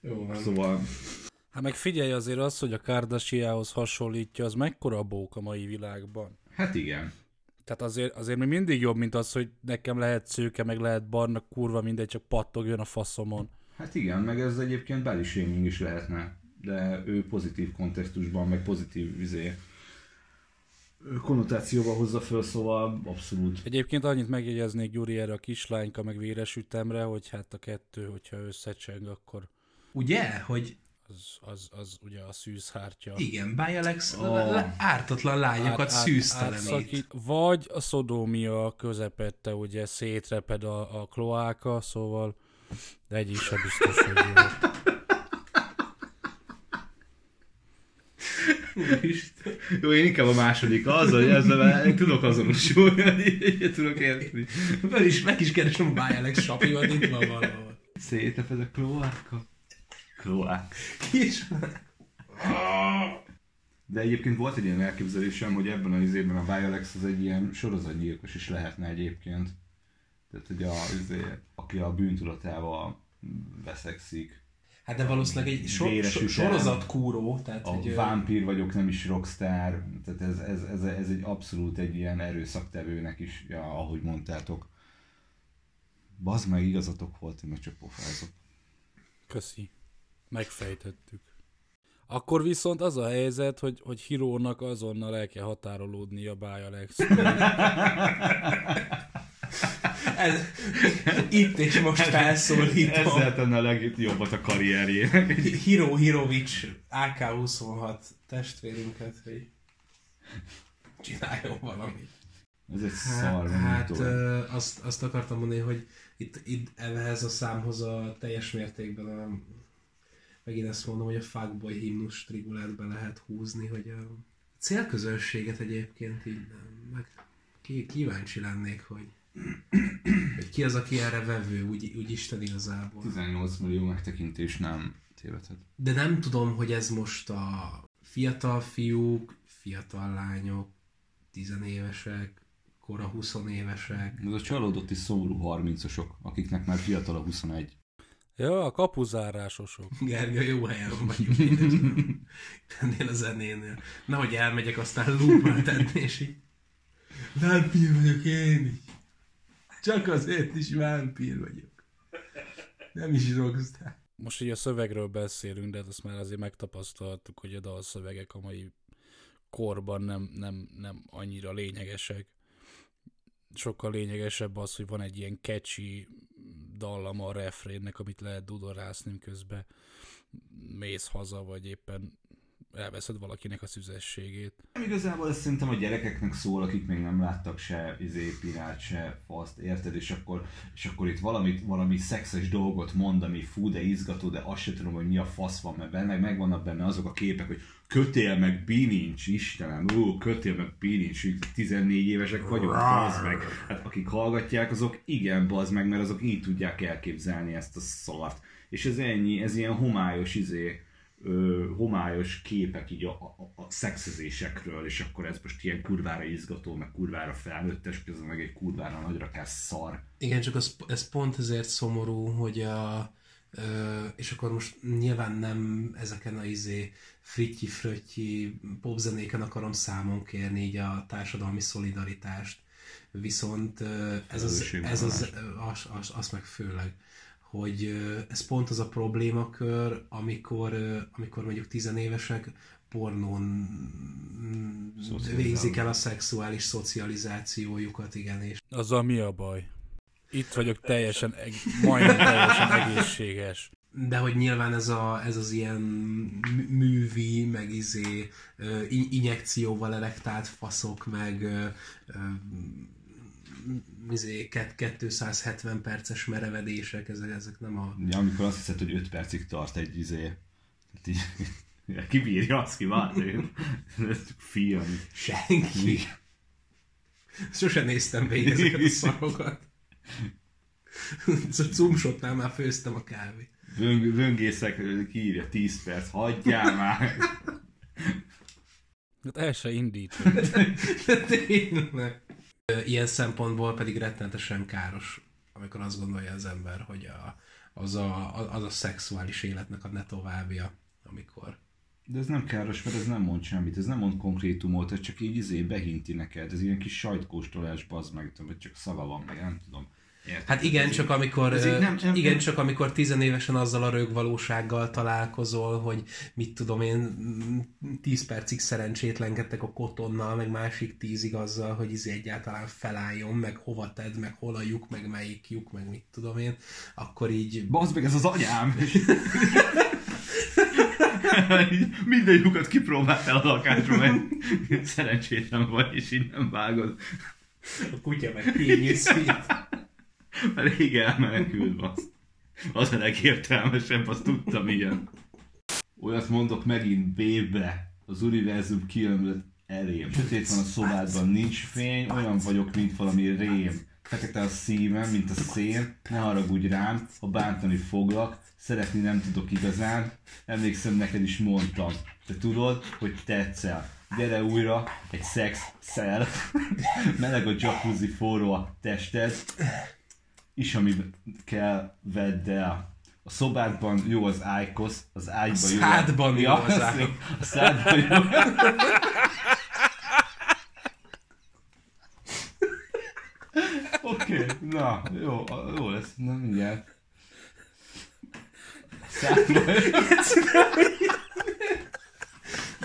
Jó van. Szóval Hát meg figyelj azért azt, hogy a Kardashianhoz hasonlítja, az mekkora bók a mai világban. hát igen. Tehát azért, azért még mindig jobb, mint az, hogy nekem lehet szőke, meg lehet barna, kurva, mindegy, csak pattogjon a faszomon. Hát igen, meg ez egyébként shaming is lehetne, de ő pozitív kontextusban, meg pozitív izé, konnotációval hozza föl, szóval abszolút Egyébként annyit megjegyeznék Gyuri erre a kislányka, meg véres ütemre, hogy hát a kettő, hogyha összecseng, akkor Ugye, hogy az, az, az ugye a szűzhártya. igen, Bialex Ó. oh. ártatlan lányokat Át- szűztelenít. átszakít. Vagy a szodómia közepette, ugye szétreped a, a kloáka, szóval de egy is sem biztos, hogy jó. *laughs* Jó, én inkább a második az, hogy ezzel én tudok azonosulni, egyet tudok érteni. Föl is, meg is keresem a Bialex sapimat, itt van valahol. Széteped a kloáka. Kloák. Kis... De egyébként volt egy ilyen elképzelésem, hogy ebben az évben a Bialex az egy ilyen sorozatgyilkos is lehetne egyébként. Tehát, hogy a, izé, aki a bűntudatával veszekszik. Hát de valószínűleg egy so, so, sorozatkúró, tehát A ö, vámpír vagyok, nem is rockstar. Tehát ez, ez, ez, ez egy abszolút egy ilyen erőszaktevőnek is, ja, ahogy mondtátok. Bazd meg, igazatok volt, én meg csak pofázok. Köszi. Megfejtettük. Akkor viszont az a helyzet, hogy, hogy Hirónak azonnal el kell határolódni a Bialex. *laughs* Ez, itt és most felszólítom. Ezzel tenne a legjobbat a karrierjének. Hiro Hirovics AK-26 testvérünket, hogy csináljon valamit. Ez egy Hát, szar, hát ö, azt, azt akartam mondani, hogy itt, itt ehhez a számhoz a teljes mértékben a, megint ezt mondom, hogy a fuckboy himnus trigulet be lehet húzni, hogy a célközönséget egyébként így nem, meg kíváncsi lennék, hogy, hogy ki az, aki erre vevő, úgy, úgy Isten igazából. 18 millió megtekintés nem tévedhet. De nem tudom, hogy ez most a fiatal fiúk, fiatal lányok, tizenévesek, kora 20 évesek. Ez a csalódott és szomorú 30-osok, akiknek már fiatal a 21. ja, a kapuzárásosok. Gergő, jó helyen vagyunk. Ennél a zenénél. Nehogy elmegyek, aztán loopra tenni, és így vámpír vagyok én is. Csak azért is vámpír vagyok. Nem is rockstar. Most így a szövegről beszélünk, de hát azt már azért megtapasztaltuk, hogy a dalszövegek a mai korban nem, nem, nem annyira lényegesek. Sokkal lényegesebb az, hogy van egy ilyen catchy dallama a refrénnek, amit lehet dudorászni közben mész haza, vagy éppen elveszed valakinek a szüzességét. Igazából ez szerintem a gyerekeknek szól, akik még nem láttak se izé, pirát, se faszt, érted? És akkor, és akkor itt valamit, valami szexes dolgot mond, ami fú, de izgató, de azt sem tudom, hogy mi a fasz van meg benne, meg megvannak benne azok a képek, hogy kötél meg bilincs, Istenem, ó, kötél meg bilincs, így 14 évesek vagyok, bazd meg. Hát akik hallgatják, azok igen, bazd meg, mert azok így tudják elképzelni ezt a szart. És ez ennyi, ez ilyen homályos izé, ö, homályos képek így a, a, a szexezésekről, és akkor ez most ilyen kurvára izgató, meg kurvára felnőttes, közben meg egy kurvára nagyrakás szar. Igen, csak az, ez pont ezért szomorú, hogy a, ö, és akkor most nyilván nem ezeken a izé frityi fröttyi popzenéken akarom számon kérni így a társadalmi szolidaritást, viszont ö, ez az, ez az, az, az, az meg főleg, hogy ez pont az a problémakör, amikor, amikor mondjuk tizenévesek pornón végzik el a szexuális szocializációjukat, igen, és Azzal mi a baj? Itt vagyok teljesen, majdnem teljesen egészséges. de hogy nyilván ez, a, ez az ilyen mű- művi, meg izé injekcióval elektált faszok, meg izé, kett- 270 perces merevedések, ezek, ezek nem a... Ja, amikor azt hiszed, hogy 5 percig tart egy izé, hát *laughs* kibírja azt ki, ez film. Senki. Sose néztem végig ezeket a szarokat. Szóval cumsotnál már főztem a kávét. Vöng, vöngészek, kiírja 10 perc, hagyjál már! *laughs* Hát el se indít. De *laughs* tényleg. Ilyen szempontból pedig rettenetesen káros, amikor azt gondolja az ember, hogy a, az, a, az a szexuális életnek a ne továbbja, amikor De ez nem káros, mert ez nem mond semmit, ez nem mond konkrétumot, ez csak így izé behinti neked, ez ilyen kis sajtkóstolás, bazd meg, vagy csak szaga van, meg nem tudom. Érted? Hát igen, csak amikor, így nem- nem- igen, nem- csak amikor tizenévesen azzal a rögvalósággal találkozol, hogy mit tudom én, tíz percig szerencsétlenkedtek a kotonnal, meg másik tízig azzal, hogy izé egyáltalán felálljon, meg hova tedd, meg hol a lyuk, meg melyik lyuk, meg mit tudom én, akkor így Bazd meg, ez az anyám! Így *laughs* *laughs* Minden lyukat kipróbáltál a lakásra, mert szerencsétlen vagy, és innen vágod. a kutya meg kényűszít. Mert rég elmenekült, bazd. Az a legértelmesebb, azt tudtam, ilyen. Olyat mondok megint B-be. Az univerzum kiömlött elém. Sötét van a szobádban, nincs fény, olyan vagyok, mint valami rém. Fekete a szívem, mint a szén, ne haragudj rám, ha bántani foglak, szeretni nem tudok igazán, emlékszem neked is mondtam. Te tudod, hogy tetszel. Gyere újra, egy szex szel. Meleg a jacuzzi, forró a tested. Is, ami kell, vedd el. A szobádban jó az ájkosz, az ágyban jó. szádban jó az az áj- jó. A szádban jó. Oké, okay, na, jó, jó lesz, na mindjárt. Szádban jó.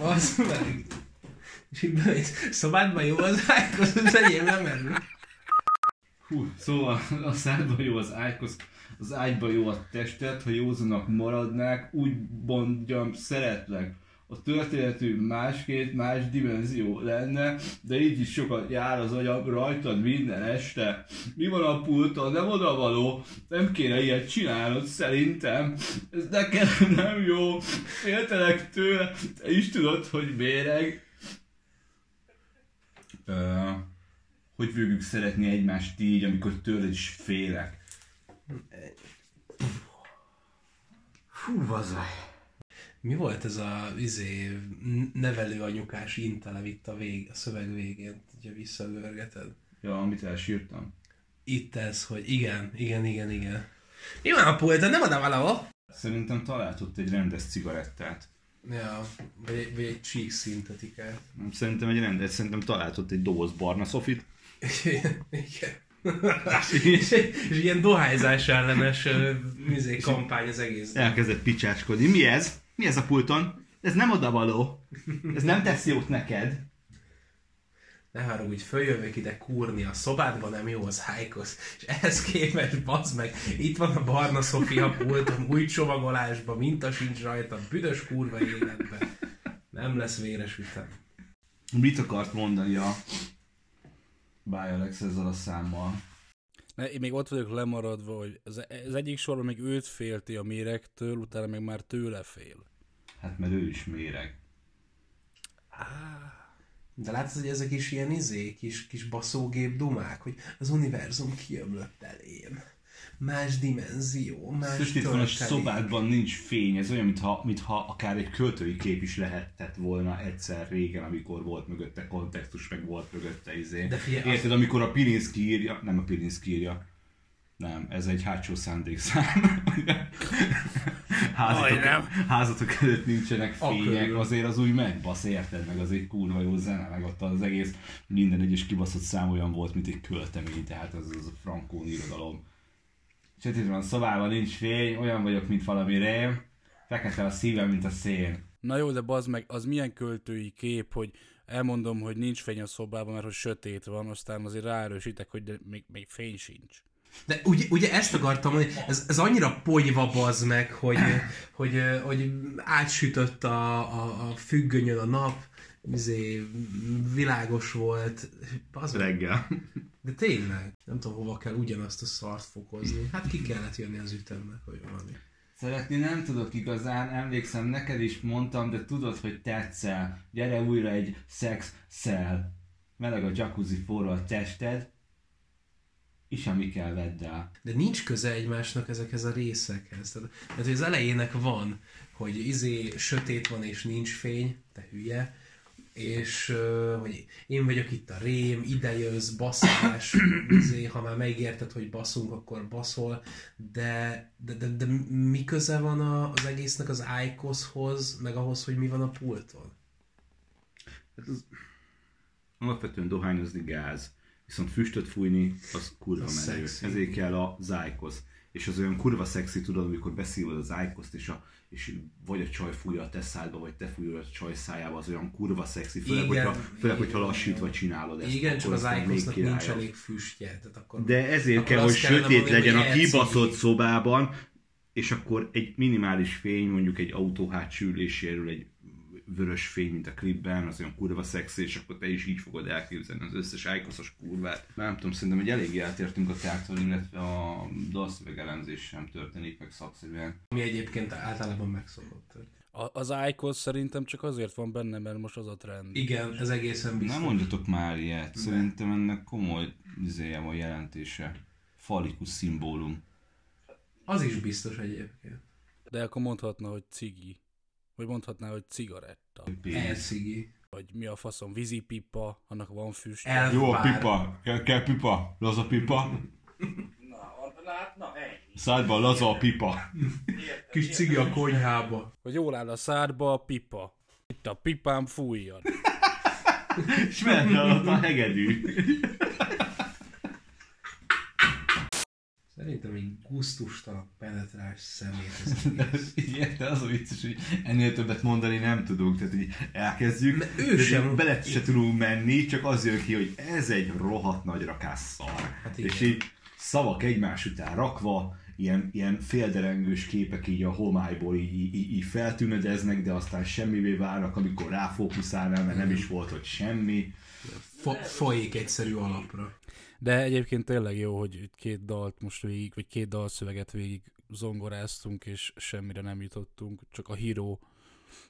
Az meg. És így szobádban jó az ágyhoz, az enyém nem erő. Szóval a szádban jó az ágyhoz, az ágyban jó a tested, ha józanak maradnák, úgy mondjam, szeretlek. A történetünk másként, más dimenzió lenne, de így is sokat jár az agyam rajtad minden este. Mi van a pulton? Nem odavaló? Nem kéne ilyet csinálnod szerintem. Ez nekem nem jó. Féltelek tőle. Te is tudod, hogy méreg. Ö, hogy fogjuk szeretni egymást így, amikor tőled is félek. Hú, vazaj. Mi volt ez a izé, nevelő anyukás intele itt a, vég, a szöveg végén, hogyha visszagörgeted? Ja, amit elsírtam. Itt ez, hogy igen, igen, igen, igen. Mi van a pulton? Nem oda valahol? Szerintem talált ott egy rendes cigarettát. Ja, vagy, egy- vagy egy cheek szintetikát. Szerintem egy rendes, szerintem talált ott egy doboz barna szofit. Igen. és, és ilyen dohányzás ellenes ö, izé, kampány az egész. Elkezdett picsácskodni. Mi ez? Mi ez a pulton? Ez nem odavaló. Ez nem tesz jót neked. Ne haragudj, följövök ide kúrni, a szobádban nem jó az hájkosz, és ehhez képest, bazd meg, itt van a barna Sofia pultom, új csomagolásban, minta sincs rajta, büdös kurva életben. Nem lesz véres ütem. Mit akart mondani a Bialex ezzel a számmal? Ne, én még ott vagyok lemaradva, hogy az, az egyik sorban még őt félti a méregtől, utána meg már tőle fél. Hát mert ő is méreg. De látod, hogy ezek is ilyen izé, kis, kis baszógép dumák, hogy az univerzum kiömlött elém. Más dimenzió, más Sötét van a szobádban nincs fény, ez olyan, mintha, mintha akár egy költői kép is lehetett volna egyszer régen, amikor volt mögötte kontextus, meg volt mögötte izé. De figyelj, Érted, amikor a Pilinszki írja, nem a Pilinszki írja, nem, ez egy hátsó szándékszám. *laughs* házatok, Majdnem. házatok előtt nincsenek fények, azért az úgy megbasz, érted? Meg az egy kurva jó zene, meg ott az egész minden egyes kibaszott szám olyan volt, mint egy költemény, tehát az, az a frankón irodalom. Sötét van a szobában, nincs fény, olyan vagyok, mint valami rém, fekete a szívem, mint a szén. Na jó, de bazd meg, az milyen költői kép, hogy elmondom, hogy nincs fény a szobában, mert hogy sötét van, aztán azért ráerősítek, hogy de még, még fény sincs. De ugye, ugye ezt akartam mondani, ez, ez annyira ponyva bazd meg, hogy, hogy, hogy átsütött a, a, a függönyön a nap, izé, világos volt, bazd meg. Reggel. De tényleg, nem tudom hova kell ugyanazt a szart fokozni. Hát ki kellett jönni az ütemnek, hogy valami. Szeretni nem tudok igazán, emlékszem, neked is mondtam, de tudod, hogy tetszel. Gyere újra egy sex szel. Meleg a jacuzzi forró a tested, és ami kell vedd el. De nincs köze egymásnak ezekhez a részekhez. Tehát, tehát az elejének van, hogy izé sötét van és nincs fény, te hülye, és hogy én vagyok itt a rém, ide jössz, baszás, *clears throat* izé, ha már megérted, hogy baszunk, akkor baszol, de, de, de, de mi köze van a, az egésznek az Icoshoz, meg ahhoz, hogy mi van a pulton? Hát az alapvetően dohányozni gáz, viszont füstöt fújni, az kurva Az menő. szexi. Ezért kell a zájkosz. És az olyan kurva szexi, tudod, amikor beszívod az zájkoszt, és, a, és vagy a csaj fújja a te szádba, vagy te fújod a csaj szájába, az olyan kurva szexi, főleg, Igen, hogyha, főleg hogyha igen, lassítva igen. csinálod ezt. Igen, csak az Icosnak nincs elég füstje, tehát akkor... De ezért Akkor kell, hogy sötét mondani, legyen a kibaszott szobában, és akkor egy minimális fény, mondjuk egy autó hátsó üléséről egy vörös fény, mint a klipben, az olyan kurva szexi, és akkor te is így fogod elképzelni az összes ájkoszos kurvát. Nem tudom, szerintem egy eléggé eltértünk a tártól, illetve a dalszöveg elemzés sem történik meg szakszerűen. Ami egyébként általában megszokott. A, az Icos szerintem csak azért van benne, mert most az a trend. Igen, ez egészen biztos. Nem mondjatok már ilyet, szerintem ennek komoly izéje van jelentése. Falikus szimbólum. Az is biztos egyébként. De akkor mondhatna, hogy cigi. Vagy mondhatná, hogy cigaretta. Elszigi. Vagy mi a faszom, vízipipa, annak van füst. Jó a pipa, kell, kell pipa, laza pipa. Na, lát, na, ennyi. Szádban laza a pipa. Kis cigi a konyhába. Hogy jól áll a szádba a pipa. Itt a pipám fújjon. És alatt a hegedű. Szerintem egy gusztustalan penetrás szemét egész. *laughs* Igen, de az a vicces, hogy ennél többet mondani nem tudunk, tehát így elkezdjük, De ő de sem- bele se tudunk menni, csak az jön ki, hogy ez egy rohadt nagy rakás szar. Hát igen. és így szavak egymás után rakva, ilyen, ilyen félderengős képek így a homályból így, így, így, így feltűnödeznek, de aztán semmivé válnak, amikor ráfókuszálnál, mert nem is volt ott semmi. Fo- folyik egyszerű alapra. De egyébként tényleg jó, hogy itt két dalt most végig, vagy két dalszöveget végig zongoráztunk, és semmire nem jutottunk, csak a híró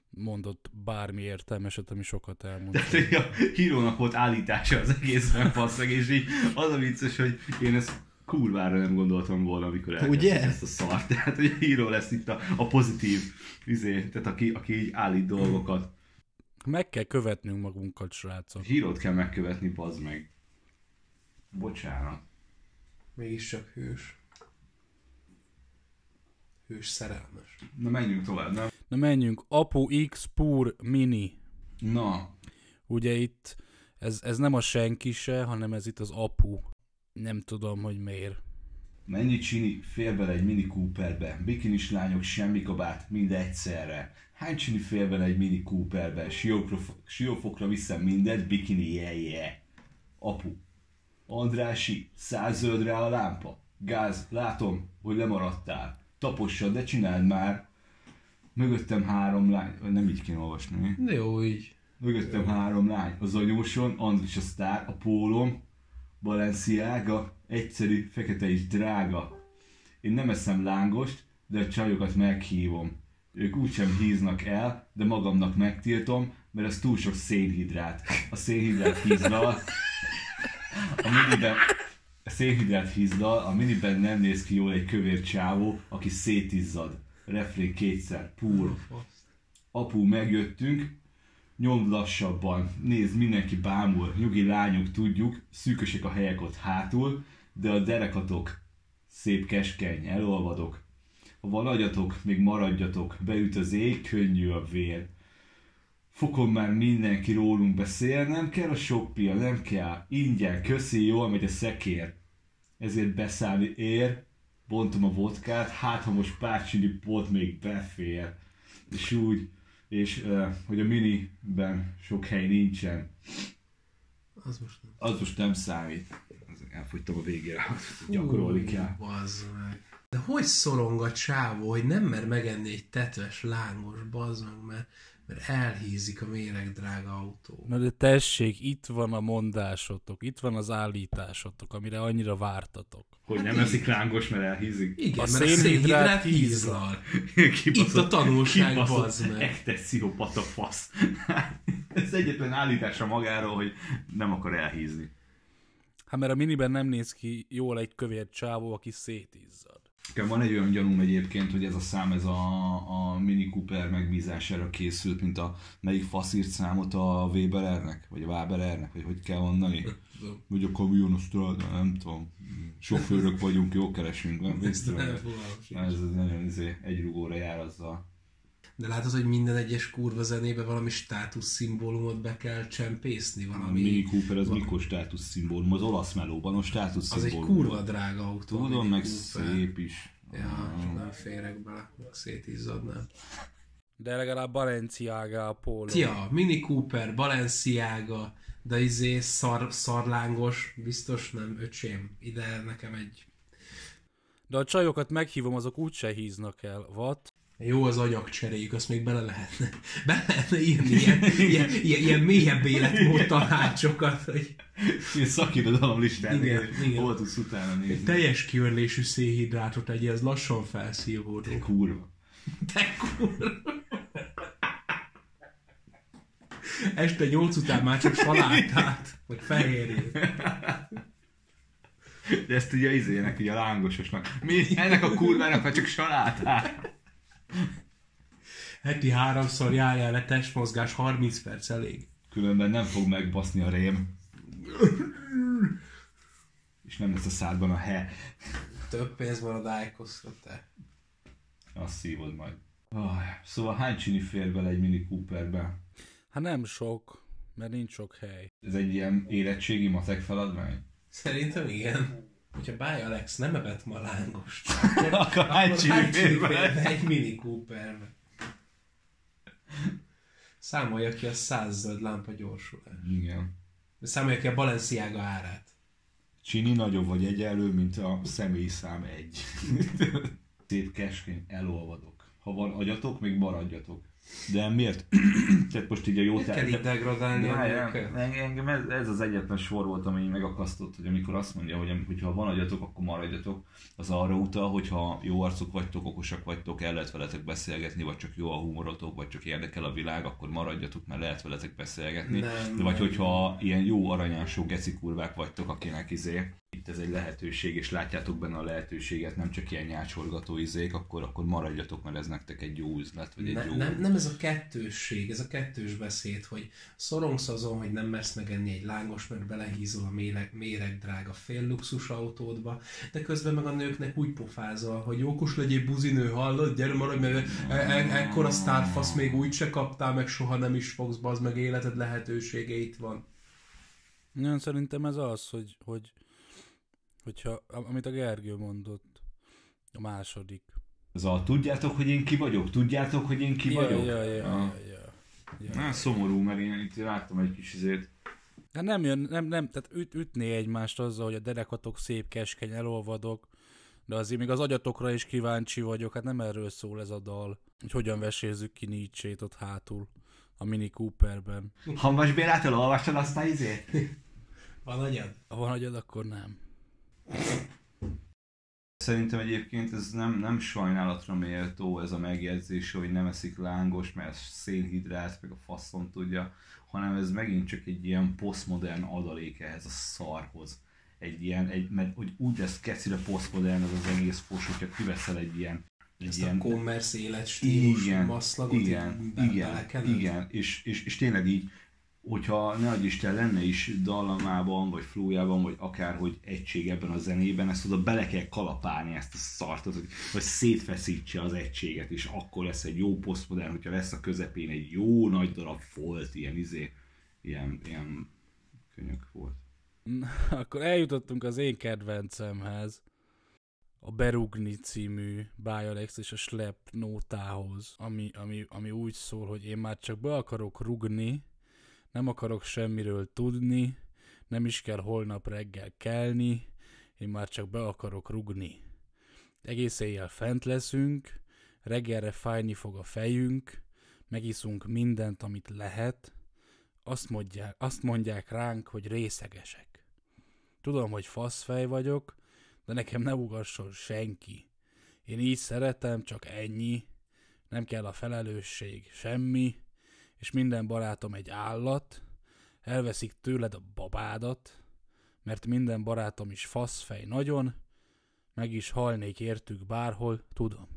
mondott bármi értelmeset, ami sokat elmond. *laughs* Tehát a hírónak volt állítása az egészben, *laughs* passzeg, és így az a vicces, hogy én ezt kurvára nem gondoltam volna, amikor Ugye? ezt a szart. *laughs* Tehát, hogy a híró lesz itt a, a pozitív, izé, tehát aki, aki így állít dolgokat. Meg kell követnünk magunkat, srácok. Hírót kell megkövetni, bazd meg. Bocsánat. Mégiscsak hős. Hős szerelmes. Na menjünk tovább, nem? Na menjünk, Apu X Pur Mini. Na, Ugye itt, ez, ez nem a senki se, hanem ez itt az apu. Nem tudom, hogy miért. mennyi csini fér bele egy Mini Cooperbe? Bikinis lányok semmi kabát, mind egyszerre. Hány csini fér bele egy Mini Cooperbe? Siófokra, siófokra viszem mindet, bikini, yeah, yeah. Apu. Andrási, százöld rá a lámpa. Gáz, látom, hogy lemaradtál. Tapossad, de csináld már. Mögöttem három lány, nem így kéne olvasni. De jó így. Mögöttem három lány. Az anyóson, Andris a sztár, a pólom, Balenciaga, egyszerű, fekete és drága. Én nem eszem lángost, de a csajokat meghívom. Ők úgysem híznak el, de magamnak megtiltom, mert ez túl sok szénhidrát. A szénhidrát hízdal, a miniben, szénhidrát hízdal, a miniben nem néz ki jól egy kövér csávó, aki szétizzad. Refrén kétszer, púr. Apu, megjöttünk, nyomd lassabban, nézd, mindenki bámul, nyugi lányok, tudjuk, szűkösek a helyek ott hátul, de a derekatok szép keskeny, elolvadok. Ha van agyatok, még maradjatok, beüt az ég, könnyű a vér. Fokon már mindenki rólunk beszél, nem kell a sok pia, nem kell, ingyen, köszi, jól megy a szekér. Ezért beszállni ér, bontom a vodkát, hát ha most pár pot még befér. És úgy, és hogy a miniben sok hely nincsen. Az most nem. Az most nem számít. Elfogytam a végére, gyakorolni kell. De hogy szorong a csávó, hogy nem mer megenni egy tetves lángos, bazd meg, mert, mert elhízik a méreg drága autó. Na de tessék, itt van a mondásotok, itt van az állításotok, amire annyira vártatok. Hogy nem eszik lángos, mert elhízik. Igen, A a mert a szénhidrát szénhidrát hízlal. Itt a tanulság, bazd meg. Ekte pszichopata fasz. *laughs* Ez egyetlen állítása magáról, hogy nem akar elhízni. Hát mert a miniben nem néz ki jól egy kövér csávó, aki szétizzad. Nekem van egy olyan gyanúm egyébként, hogy ez a szám, ez a, a Mini Cooper megbízására készült, mint a melyik faszírt számot a Weberernek, vagy a Waberernek, vagy hogy kell mondani? *laughs* Vagy a kamionosztráda, nem tudom. Sofőrök vagyunk, jó keresünk, nem? Biztos. Sincs. Ez nagyon izé, egy rugóra jár azzal. De látod, hogy minden egyes kurva zenébe valami státuszszimbólumot be kell csempészni, A valami... Mini Cooper az mikor státuszszimbólum? Az olasz melóban a Az egy státuszszimbólum. kurva drága autó. a Tudom, Mini meg Cooper. szép is. Ja, csak nem férek bele, meg szétizzadnám. De legalább Balenciaga a póló. Ja, Mini Cooper, Balenciaga, de izé szar, szarlángos, biztos nem, öcsém, ide nekem egy... De a csajokat meghívom, azok úgyse híznak el. What? Jó az anyagcseréjük, azt még bele lehetne, *laughs* bele lehetne írni ilyen, ilyen, ilyen, ilyen mélyebb életmód tanácsokat, hogy Ilyen szakirodalom listán. Igen, igen. Hol tudsz utána nézni? teljes kiörlésű szénhidrátot egy, ez lassan felszívódó. Kurva. Te kurva! Este nyolc után már csak salátát, vagy fehérjét. De ezt ugye izének, ugye a lángososnak. Mi? Ennek a kurvának már csak salátát. Heti háromszor járjál le testmozgás, 30 perc elég. Különben nem fog megbaszni a rém. És nem lesz a szádban a he. Több pénz marad Ájkoszra, te. Azt szívod majd. Oh, szóval hány csini fér bele egy Mini Cooperbe? Hát nem sok, mert nincs sok hely. Ez egy ilyen érettségi matek feladvány? Szerintem igen. Hogyha Báj Alex nem evett ma lángost, *laughs* Akkor hány csini hány fér csirifér bele? be egy Mini Cooperbe? Számolja ki a száz zöld lámpa gyorsulás. Igen. Számolja ki a Balenciaga árát. Csini nagyobb vagy egyenlő, mint a személyszám egy. *laughs* Szép keskeny, elolvadok. Ha van agyatok, még maradjatok. De miért? *clears throat* Tehát most így a jó Miért kell így degradálni. Engem ez, ez, az egyetlen sor volt, ami megakasztott, hogy amikor azt mondja, hogy hogyha van agyatok, akkor maradjatok, az arra utal, hogyha jó arcok vagytok, okosak vagytok, el lehet veletek beszélgetni, vagy csak jó a humorotok, vagy csak érdekel a világ, akkor maradjatok, mert lehet veletek beszélgetni. Nem, De vagy nem. hogyha ilyen jó aranyású geci kurvák vagytok, akinek izé, itt ez egy lehetőség, és látjátok benne a lehetőséget, nem csak ilyen nyácsorgató izék, akkor, akkor maradjatok, mert ez nektek egy jó üzlet, vagy egy Ne, jó... nem, nem ez a kettősség, ez a kettős beszéd, hogy szorongsz azon, hogy nem mersz megenni egy lángos, mert belehízol a méreg, méreg drága fél luxus autódba, de közben meg a nőknek úgy pofázol, hogy jókos legyél buzinő, hallod, gyere maradj, mert e- e- ekkora sztárfasz még úgy se kaptál, meg soha nem is fogsz, bazd meg életed lehetősége itt van. Nem, szerintem ez az, hogy, hogy hogyha, amit a Gergő mondott, a második. Ez a tudjátok, hogy én ki vagyok? Tudjátok, hogy én ki ja, vagyok? Ja, ja, Ah. ja, ja, ja. Na, szomorú, mert én itt láttam egy kis izét. Hát nem jön, nem, nem, tehát üt, ütné egymást azzal, hogy a derekatok szép, keskeny, elolvadok, de azért még az agyatokra is kíváncsi vagyok, hát nem erről szól ez a dal, hogy hogyan vesézzük ki Nietzsét ott hátul a Mini Cooperben. Hamvas Bélától olvastad azt a izét? *laughs* Van agyad? Ha van agyad, akkor nem. Szerintem egyébként ez nem, nem sajnálatra méltó ez a megjegyzés, hogy nem eszik lángos, mert szénhidrát, meg a faszom tudja, hanem ez megint csak egy ilyen posztmodern adalék ehhez a szarhoz. Egy ilyen, egy, mert hogy úgy lesz kecire posztmodern az az egész fos, hogyha kiveszel egy ilyen, egy Ezt ilyen a commerce életstílus igen, maszlagot igen, igen, igen, és, és, és tényleg így, hogyha ne adj Isten lenne is dallamában, vagy flójában, vagy akárhogy egység ebben a zenében, ezt oda bele kell kalapálni ezt a szartot, hogy, szétfeszítse az egységet, és akkor lesz egy jó posztmodern, hogyha lesz a közepén egy jó nagy darab folt, ilyen izé, ilyen, ilyen könyök volt. Akkor eljutottunk az én kedvencemhez, a Berugni című Bajalex és a Slep nótához, ami, ami, ami úgy szól, hogy én már csak be akarok rugni, nem akarok semmiről tudni, nem is kell holnap reggel kelni, én már csak be akarok rugni. Egész éjjel fent leszünk, reggelre fájni fog a fejünk, megiszunk mindent, amit lehet, azt mondják, azt mondják ránk, hogy részegesek. Tudom, hogy faszfej vagyok, de nekem ne ugasson senki. Én így szeretem, csak ennyi, nem kell a felelősség, semmi, és minden barátom egy állat, elveszik tőled a babádat, mert minden barátom is faszfej nagyon, meg is halnék értük bárhol, tudom.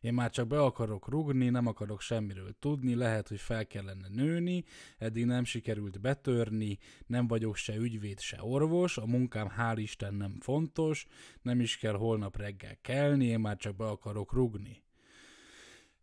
Én már csak be akarok rugni, nem akarok semmiről tudni, lehet, hogy fel kellene nőni, eddig nem sikerült betörni, nem vagyok se ügyvéd, se orvos, a munkám hál' Isten nem fontos, nem is kell holnap reggel kelni, én már csak be akarok rugni.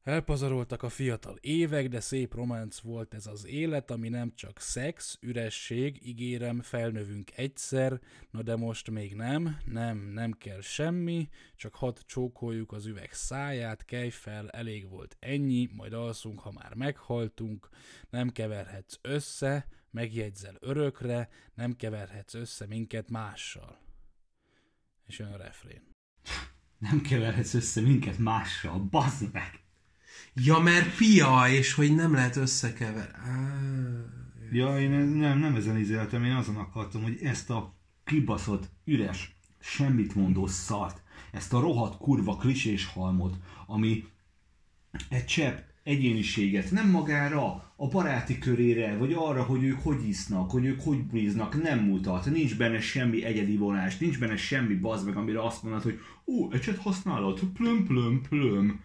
Elpazaroltak a fiatal évek, de szép románc volt ez az élet, ami nem csak szex, üresség, ígérem, felnövünk egyszer, na de most még nem, nem, nem kell semmi, csak hadd csókoljuk az üveg száját, kelj fel, elég volt ennyi, majd alszunk, ha már meghaltunk, nem keverhetsz össze, megjegyzel örökre, nem keverhetsz össze minket mással. És jön a refrén. Nem keverhetsz össze minket mással, bazd meg! Ja, mert pia, és hogy nem lehet összekever. Á, Ja, én nem, nem ezen izéltem, én azon akartam, hogy ezt a kibaszott, üres, semmit mondó szart, ezt a rohadt kurva klisés halmot, ami egy csepp egyéniséget nem magára, a baráti körére, vagy arra, hogy ők hogy isznak, hogy ők hogy bíznak, nem mutat. Nincs benne semmi egyedi vonás, nincs benne semmi bazd meg, amire azt mondod, hogy ó, ecset használod, plöm, plöm, plöm.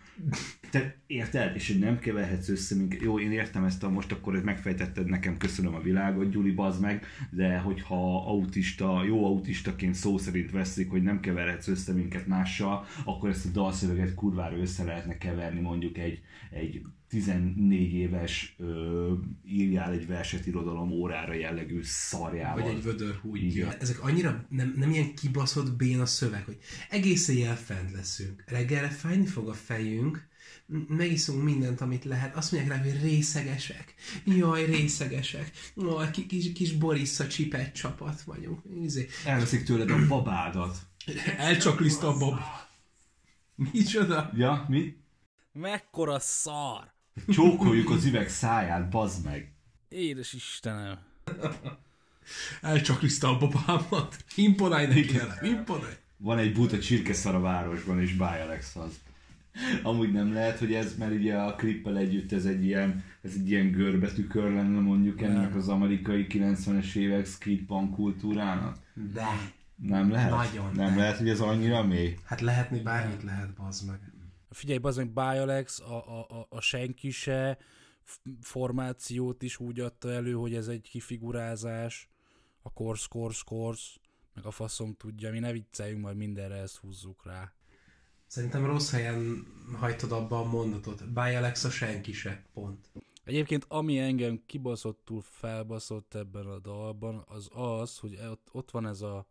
Te érted? És hogy nem keverhetsz össze minket. Jó, én értem ezt a most, akkor ezt megfejtetted nekem, köszönöm a világot, Gyuri, bazd meg, de hogyha autista, jó autistaként szó szerint veszik, hogy nem keverhetsz össze minket mással, akkor ezt a dalszöveget kurvára össze lehetne keverni mondjuk egy, egy 14 éves ö, írjál egy verset irodalom órára jellegű szarjával. Vagy egy vödör. Igen. Ezek annyira nem, nem ilyen kibaszott béna szöveg, hogy egész éjjel fent leszünk. Reggelre fájni fog a fejünk, megiszunk mindent, amit lehet. Azt mondják rá, hogy részegesek. Jaj, részegesek. Jaj, ki- kis, kis Borissa csipet csapat vagyunk. Izé. Elveszik tőled a babádat. Elcsakliszta a bab. Micsoda? Ja, mi? Mekkora szar! Csókoljuk az üveg száját, bazd meg. Édes Istenem! Elcsakliszta a babámat. Imponálj neki. Imponálj. Van egy buta csirkeszar a városban, és Báj Alex az. Amúgy nem lehet, hogy ez, mert ugye a klippel együtt ez egy ilyen, ez egy ilyen görbetükör lenne mondjuk ennek az amerikai 90-es évek skatepunk kultúrának. De. Nem lehet? Nagyon Nem nem. lehet, hogy ez annyira mély? Hát lehetni bármit lehet, bazd meg. Figyelj, az meg Bialex a, a, a, a senki se formációt is úgy adta elő, hogy ez egy kifigurázás, a korsz, korsz, korsz, meg a faszom tudja, mi ne vicceljünk, majd mindenre ezt húzzuk rá. Szerintem rossz helyen hajtod abba a mondatot. Báj Alex a senki se. Pont. Egyébként ami engem kibaszottul felbaszott ebben a dalban, az az, hogy ott, ott van ez a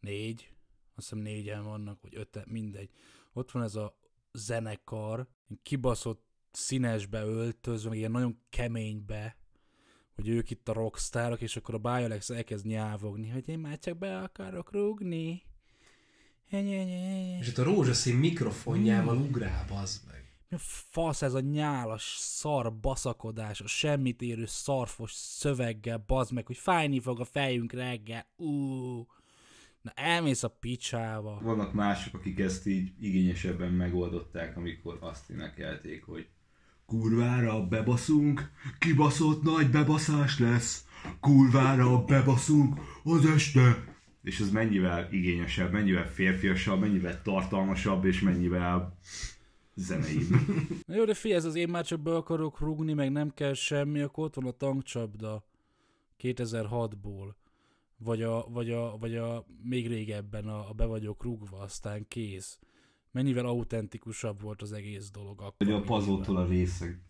négy, azt hiszem négyen vannak, vagy öten, mindegy. Ott van ez a zenekar, kibaszott színesbe öltözve, meg ilyen nagyon keménybe, hogy ők itt a rockstárok, és akkor a Bialex elkezd nyávogni, hogy én már csak be akarok rúgni. És ott a rózsaszín mikrofonjával ugrál, bazd meg. Mi a fasz ez a nyálas szar baszakodás, a semmit érő szarfos szöveggel, bazd meg, hogy fájni fog a fejünk reggel. Ú, na elmész a picsába. Vannak mások, akik ezt így igényesebben megoldották, amikor azt énekelték, hogy Kurvára bebaszunk, kibaszott nagy bebaszás lesz, kurvára bebaszunk az este. És ez mennyivel igényesebb, mennyivel férfiasabb, mennyivel tartalmasabb, és mennyivel zeneibb. *laughs* Na jó, de figyelj, ez az én már csak be akarok rúgni, meg nem kell semmi, akkor ott van a tankcsapda 2006-ból. Vagy a, vagy a, vagy a még régebben a, a be vagyok rúgva, aztán kész. Mennyivel autentikusabb volt az egész dolog akkor. Vagy a pazótól a részeg.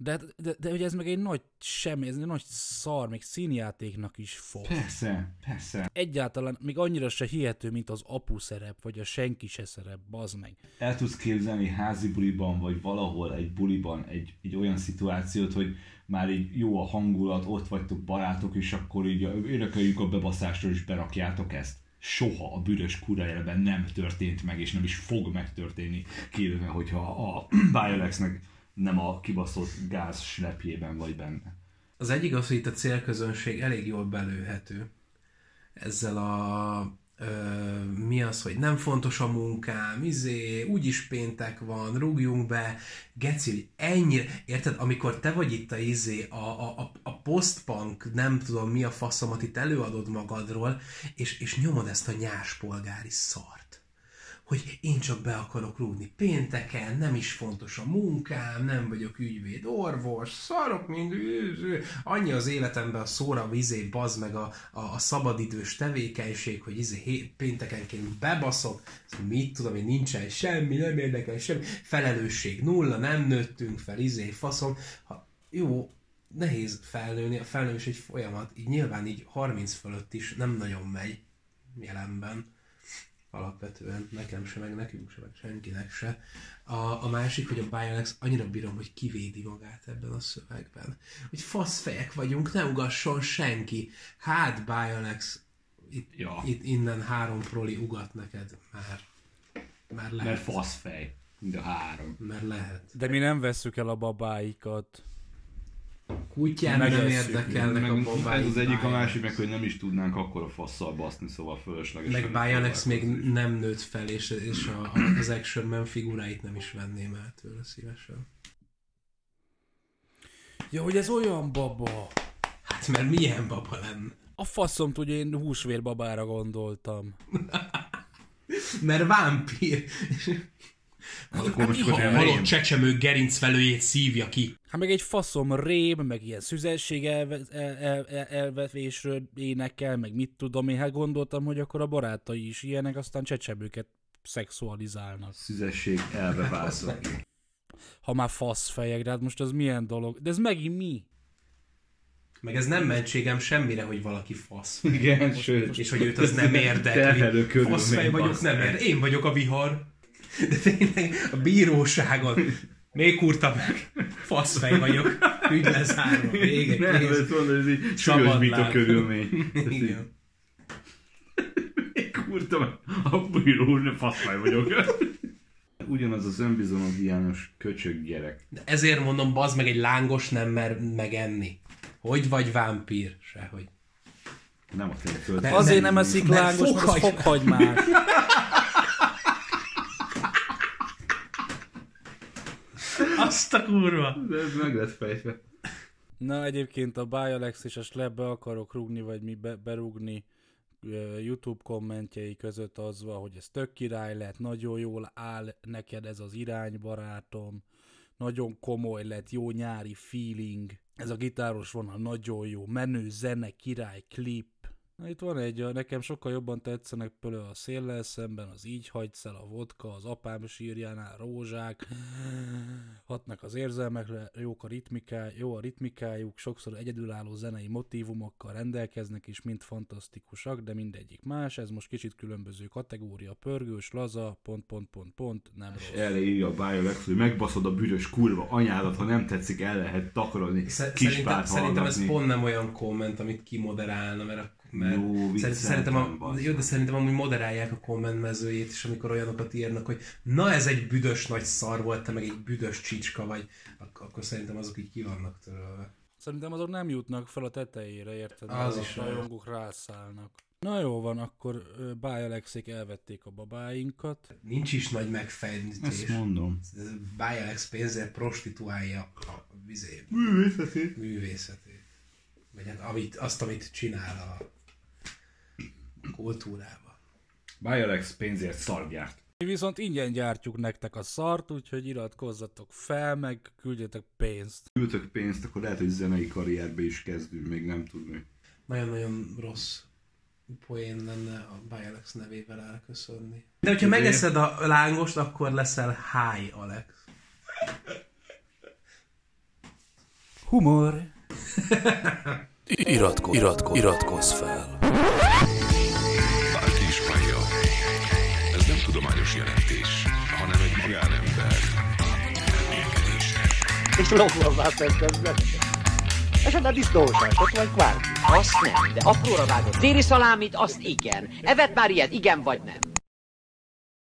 De, de, de ugye ez meg egy nagy semmi, ez egy nagy szar, még színjátéknak is fog. Persze, persze. Egyáltalán még annyira se hihető, mint az apu szerep, vagy a senki se szerep, bazd meg. El tudsz képzelni házi buliban, vagy valahol egy buliban egy, egy olyan szituációt, hogy már így jó a hangulat, ott vagytok barátok, és akkor így énekeljük a bebaszásról, és berakjátok ezt. Soha a büdös kurajában nem történt meg, és nem is fog megtörténni, kivéve, hogyha a *clears throat* Biolexnek nem a kibaszott gáz slepjében vagy benne. Az egyik az, hogy itt a célközönség elég jól belőhető. Ezzel a ö, mi az, hogy nem fontos a munkám, izé, úgyis péntek van, rúgjunk be, geci, hogy ennyire, érted, amikor te vagy itt a izé, a, a, a, a postpunk, nem tudom mi a faszomat itt előadod magadról, és, és nyomod ezt a nyáspolgári szart hogy én csak be akarok rúgni pénteken, nem is fontos a munkám, nem vagyok ügyvéd, orvos, szarok mind, annyi az életemben a szóra, izé, bazd meg a, a, a szabadidős tevékenység, hogy izé, hé, péntekenként bebaszok, mit tudom én, nincsen semmi, nem érdekel semmi, felelősség nulla, nem nőttünk fel, izé, faszom, ha, jó, nehéz felnőni, a felnőés egy folyamat, így nyilván így 30 fölött is nem nagyon megy jelenben alapvetően nekem se, meg nekünk se, meg senkinek se. A, a másik, hogy a Bionex annyira bírom, hogy kivédi magát ebben a szövegben. Hogy faszfejek vagyunk, ne ugasson senki. Hát Bionex, itt, Ja. itt innen három proli ugat neked már. Már lehet. Mert faszfej. Mind a három. Mert lehet. De mi nem vesszük el a babáikat. Kutyán nem Megesszük. érdekelnek Meg, a babáik. ez az egyik, a másik meg, hogy nem is tudnánk akkor a fasszal baszni, szóval fölösleges. Meg Bionex még nem nőtt fel, és, és a, a, az Action Man figuráit nem is venném el tőle szívesen. Ja, hogy ez olyan baba. Hát mert milyen baba lenne? A faszom tudja, én húsvérbabára gondoltam. *laughs* Mert vámpír. Ha nem halott csecsemő gerincvelőjét szívja ki. Hát meg egy faszom rém, meg ilyen szüzesség elve, el, el, el, elvetésről énekel, meg mit tudom én, hát gondoltam, hogy akkor a barátai is ilyenek, aztán csecsemőket szexualizálnak. Szüzesség elve. Ha már faszfejek, de hát most az milyen dolog? De ez megint mi? Meg ez nem mentségem semmire, hogy valaki fasz. Igen, sőt. És hogy őt az nem érdekli. Faszfej vagyok, nem érdekli. Én vagyok a vihar. De tényleg a bíróságon. Még kurta meg. Faszfej vagyok. Ügy lezárva. Vége. Nem, kész. ezt mondod, ez így Szabad súlyos vita láb. körülmény. *laughs* Igen. *laughs* Kurta meg, a bíró, ne faszfaj vagyok. *laughs* Ugyanaz az önbizalom hiányos köcsög gyerek. De ezért mondom, bazd meg egy lángos nem mer megenni. Hogy vagy vámpír? Sehogy. Nem a te Azért nem- nem eszik lángos, mert fokhagymás. Azt a kurva! De ez meg lett fejtve. Na egyébként a Bialex és a Slap be akarok rúgni, vagy mi be, berúgni YouTube kommentjei között az van, hogy ez tök király lett, nagyon jól áll neked ez az irány, barátom, nagyon komoly lett, jó nyári feeling, ez a gitáros vonal nagyon jó, menő zene, király, klip. Na itt van egy, nekem sokkal jobban tetszenek például a széllel szemben, az így hagysz el, a vodka, az apám sírjánál, rózsák, hatnak az érzelmekre, jók a ritmiká, jó a ritmikájuk, sokszor egyedülálló zenei motivumokkal rendelkeznek, és mind fantasztikusak, de mindegyik más, ez most kicsit különböző kategória, pörgős, laza, pont, pont, pont, pont, nem rossz. Erre írja a Biolex, hogy megbaszod a büdös kurva anyádat, ha nem tetszik, el lehet takarni, Szer- kis Szerintem, szerintem ez pont nem olyan komment, amit kimoderálna, mert, a- mert Jó, szer- szerintem, a, jó, de szerintem amúgy moderálják a komment mezőjét, és amikor olyanokat írnak, hogy na ez egy büdös nagy szar volt, te meg egy büdös csicska vagy, ak- akkor szerintem azok így ki vannak törölve. Szerintem azok nem jutnak fel a tetejére, érted? Az Mert is rajongók rászállnak. Na jó van, akkor Bialexék elvették a babáinkat. Nincs is nagy megfejlődés. Ezt mondom. Bialex pénzzel prostituálja a vizé, Művészeti. művészetét. Vagy hát amit, azt, amit csinál a kultúrában. Biolex pénzért szargyárt. Mi viszont ingyen gyártjuk nektek a szart, úgyhogy iratkozzatok fel, meg küldjetek pénzt. Küldtök pénzt, akkor lehet, hogy zenei karrierbe is kezdünk, még nem tudni. Nagyon-nagyon rossz poén lenne a Bialex nevével elköszönni. De hogyha megeszed a lángost, akkor leszel High Alex. Humor. Iratko, iratko, iratkozz fel. *laughs* és lóval tettem Esetleg a disznósajtot, vagy kvárti. Azt nem, de apróra vágott déli szalámit, azt igen. Evet már ilyet, igen vagy nem.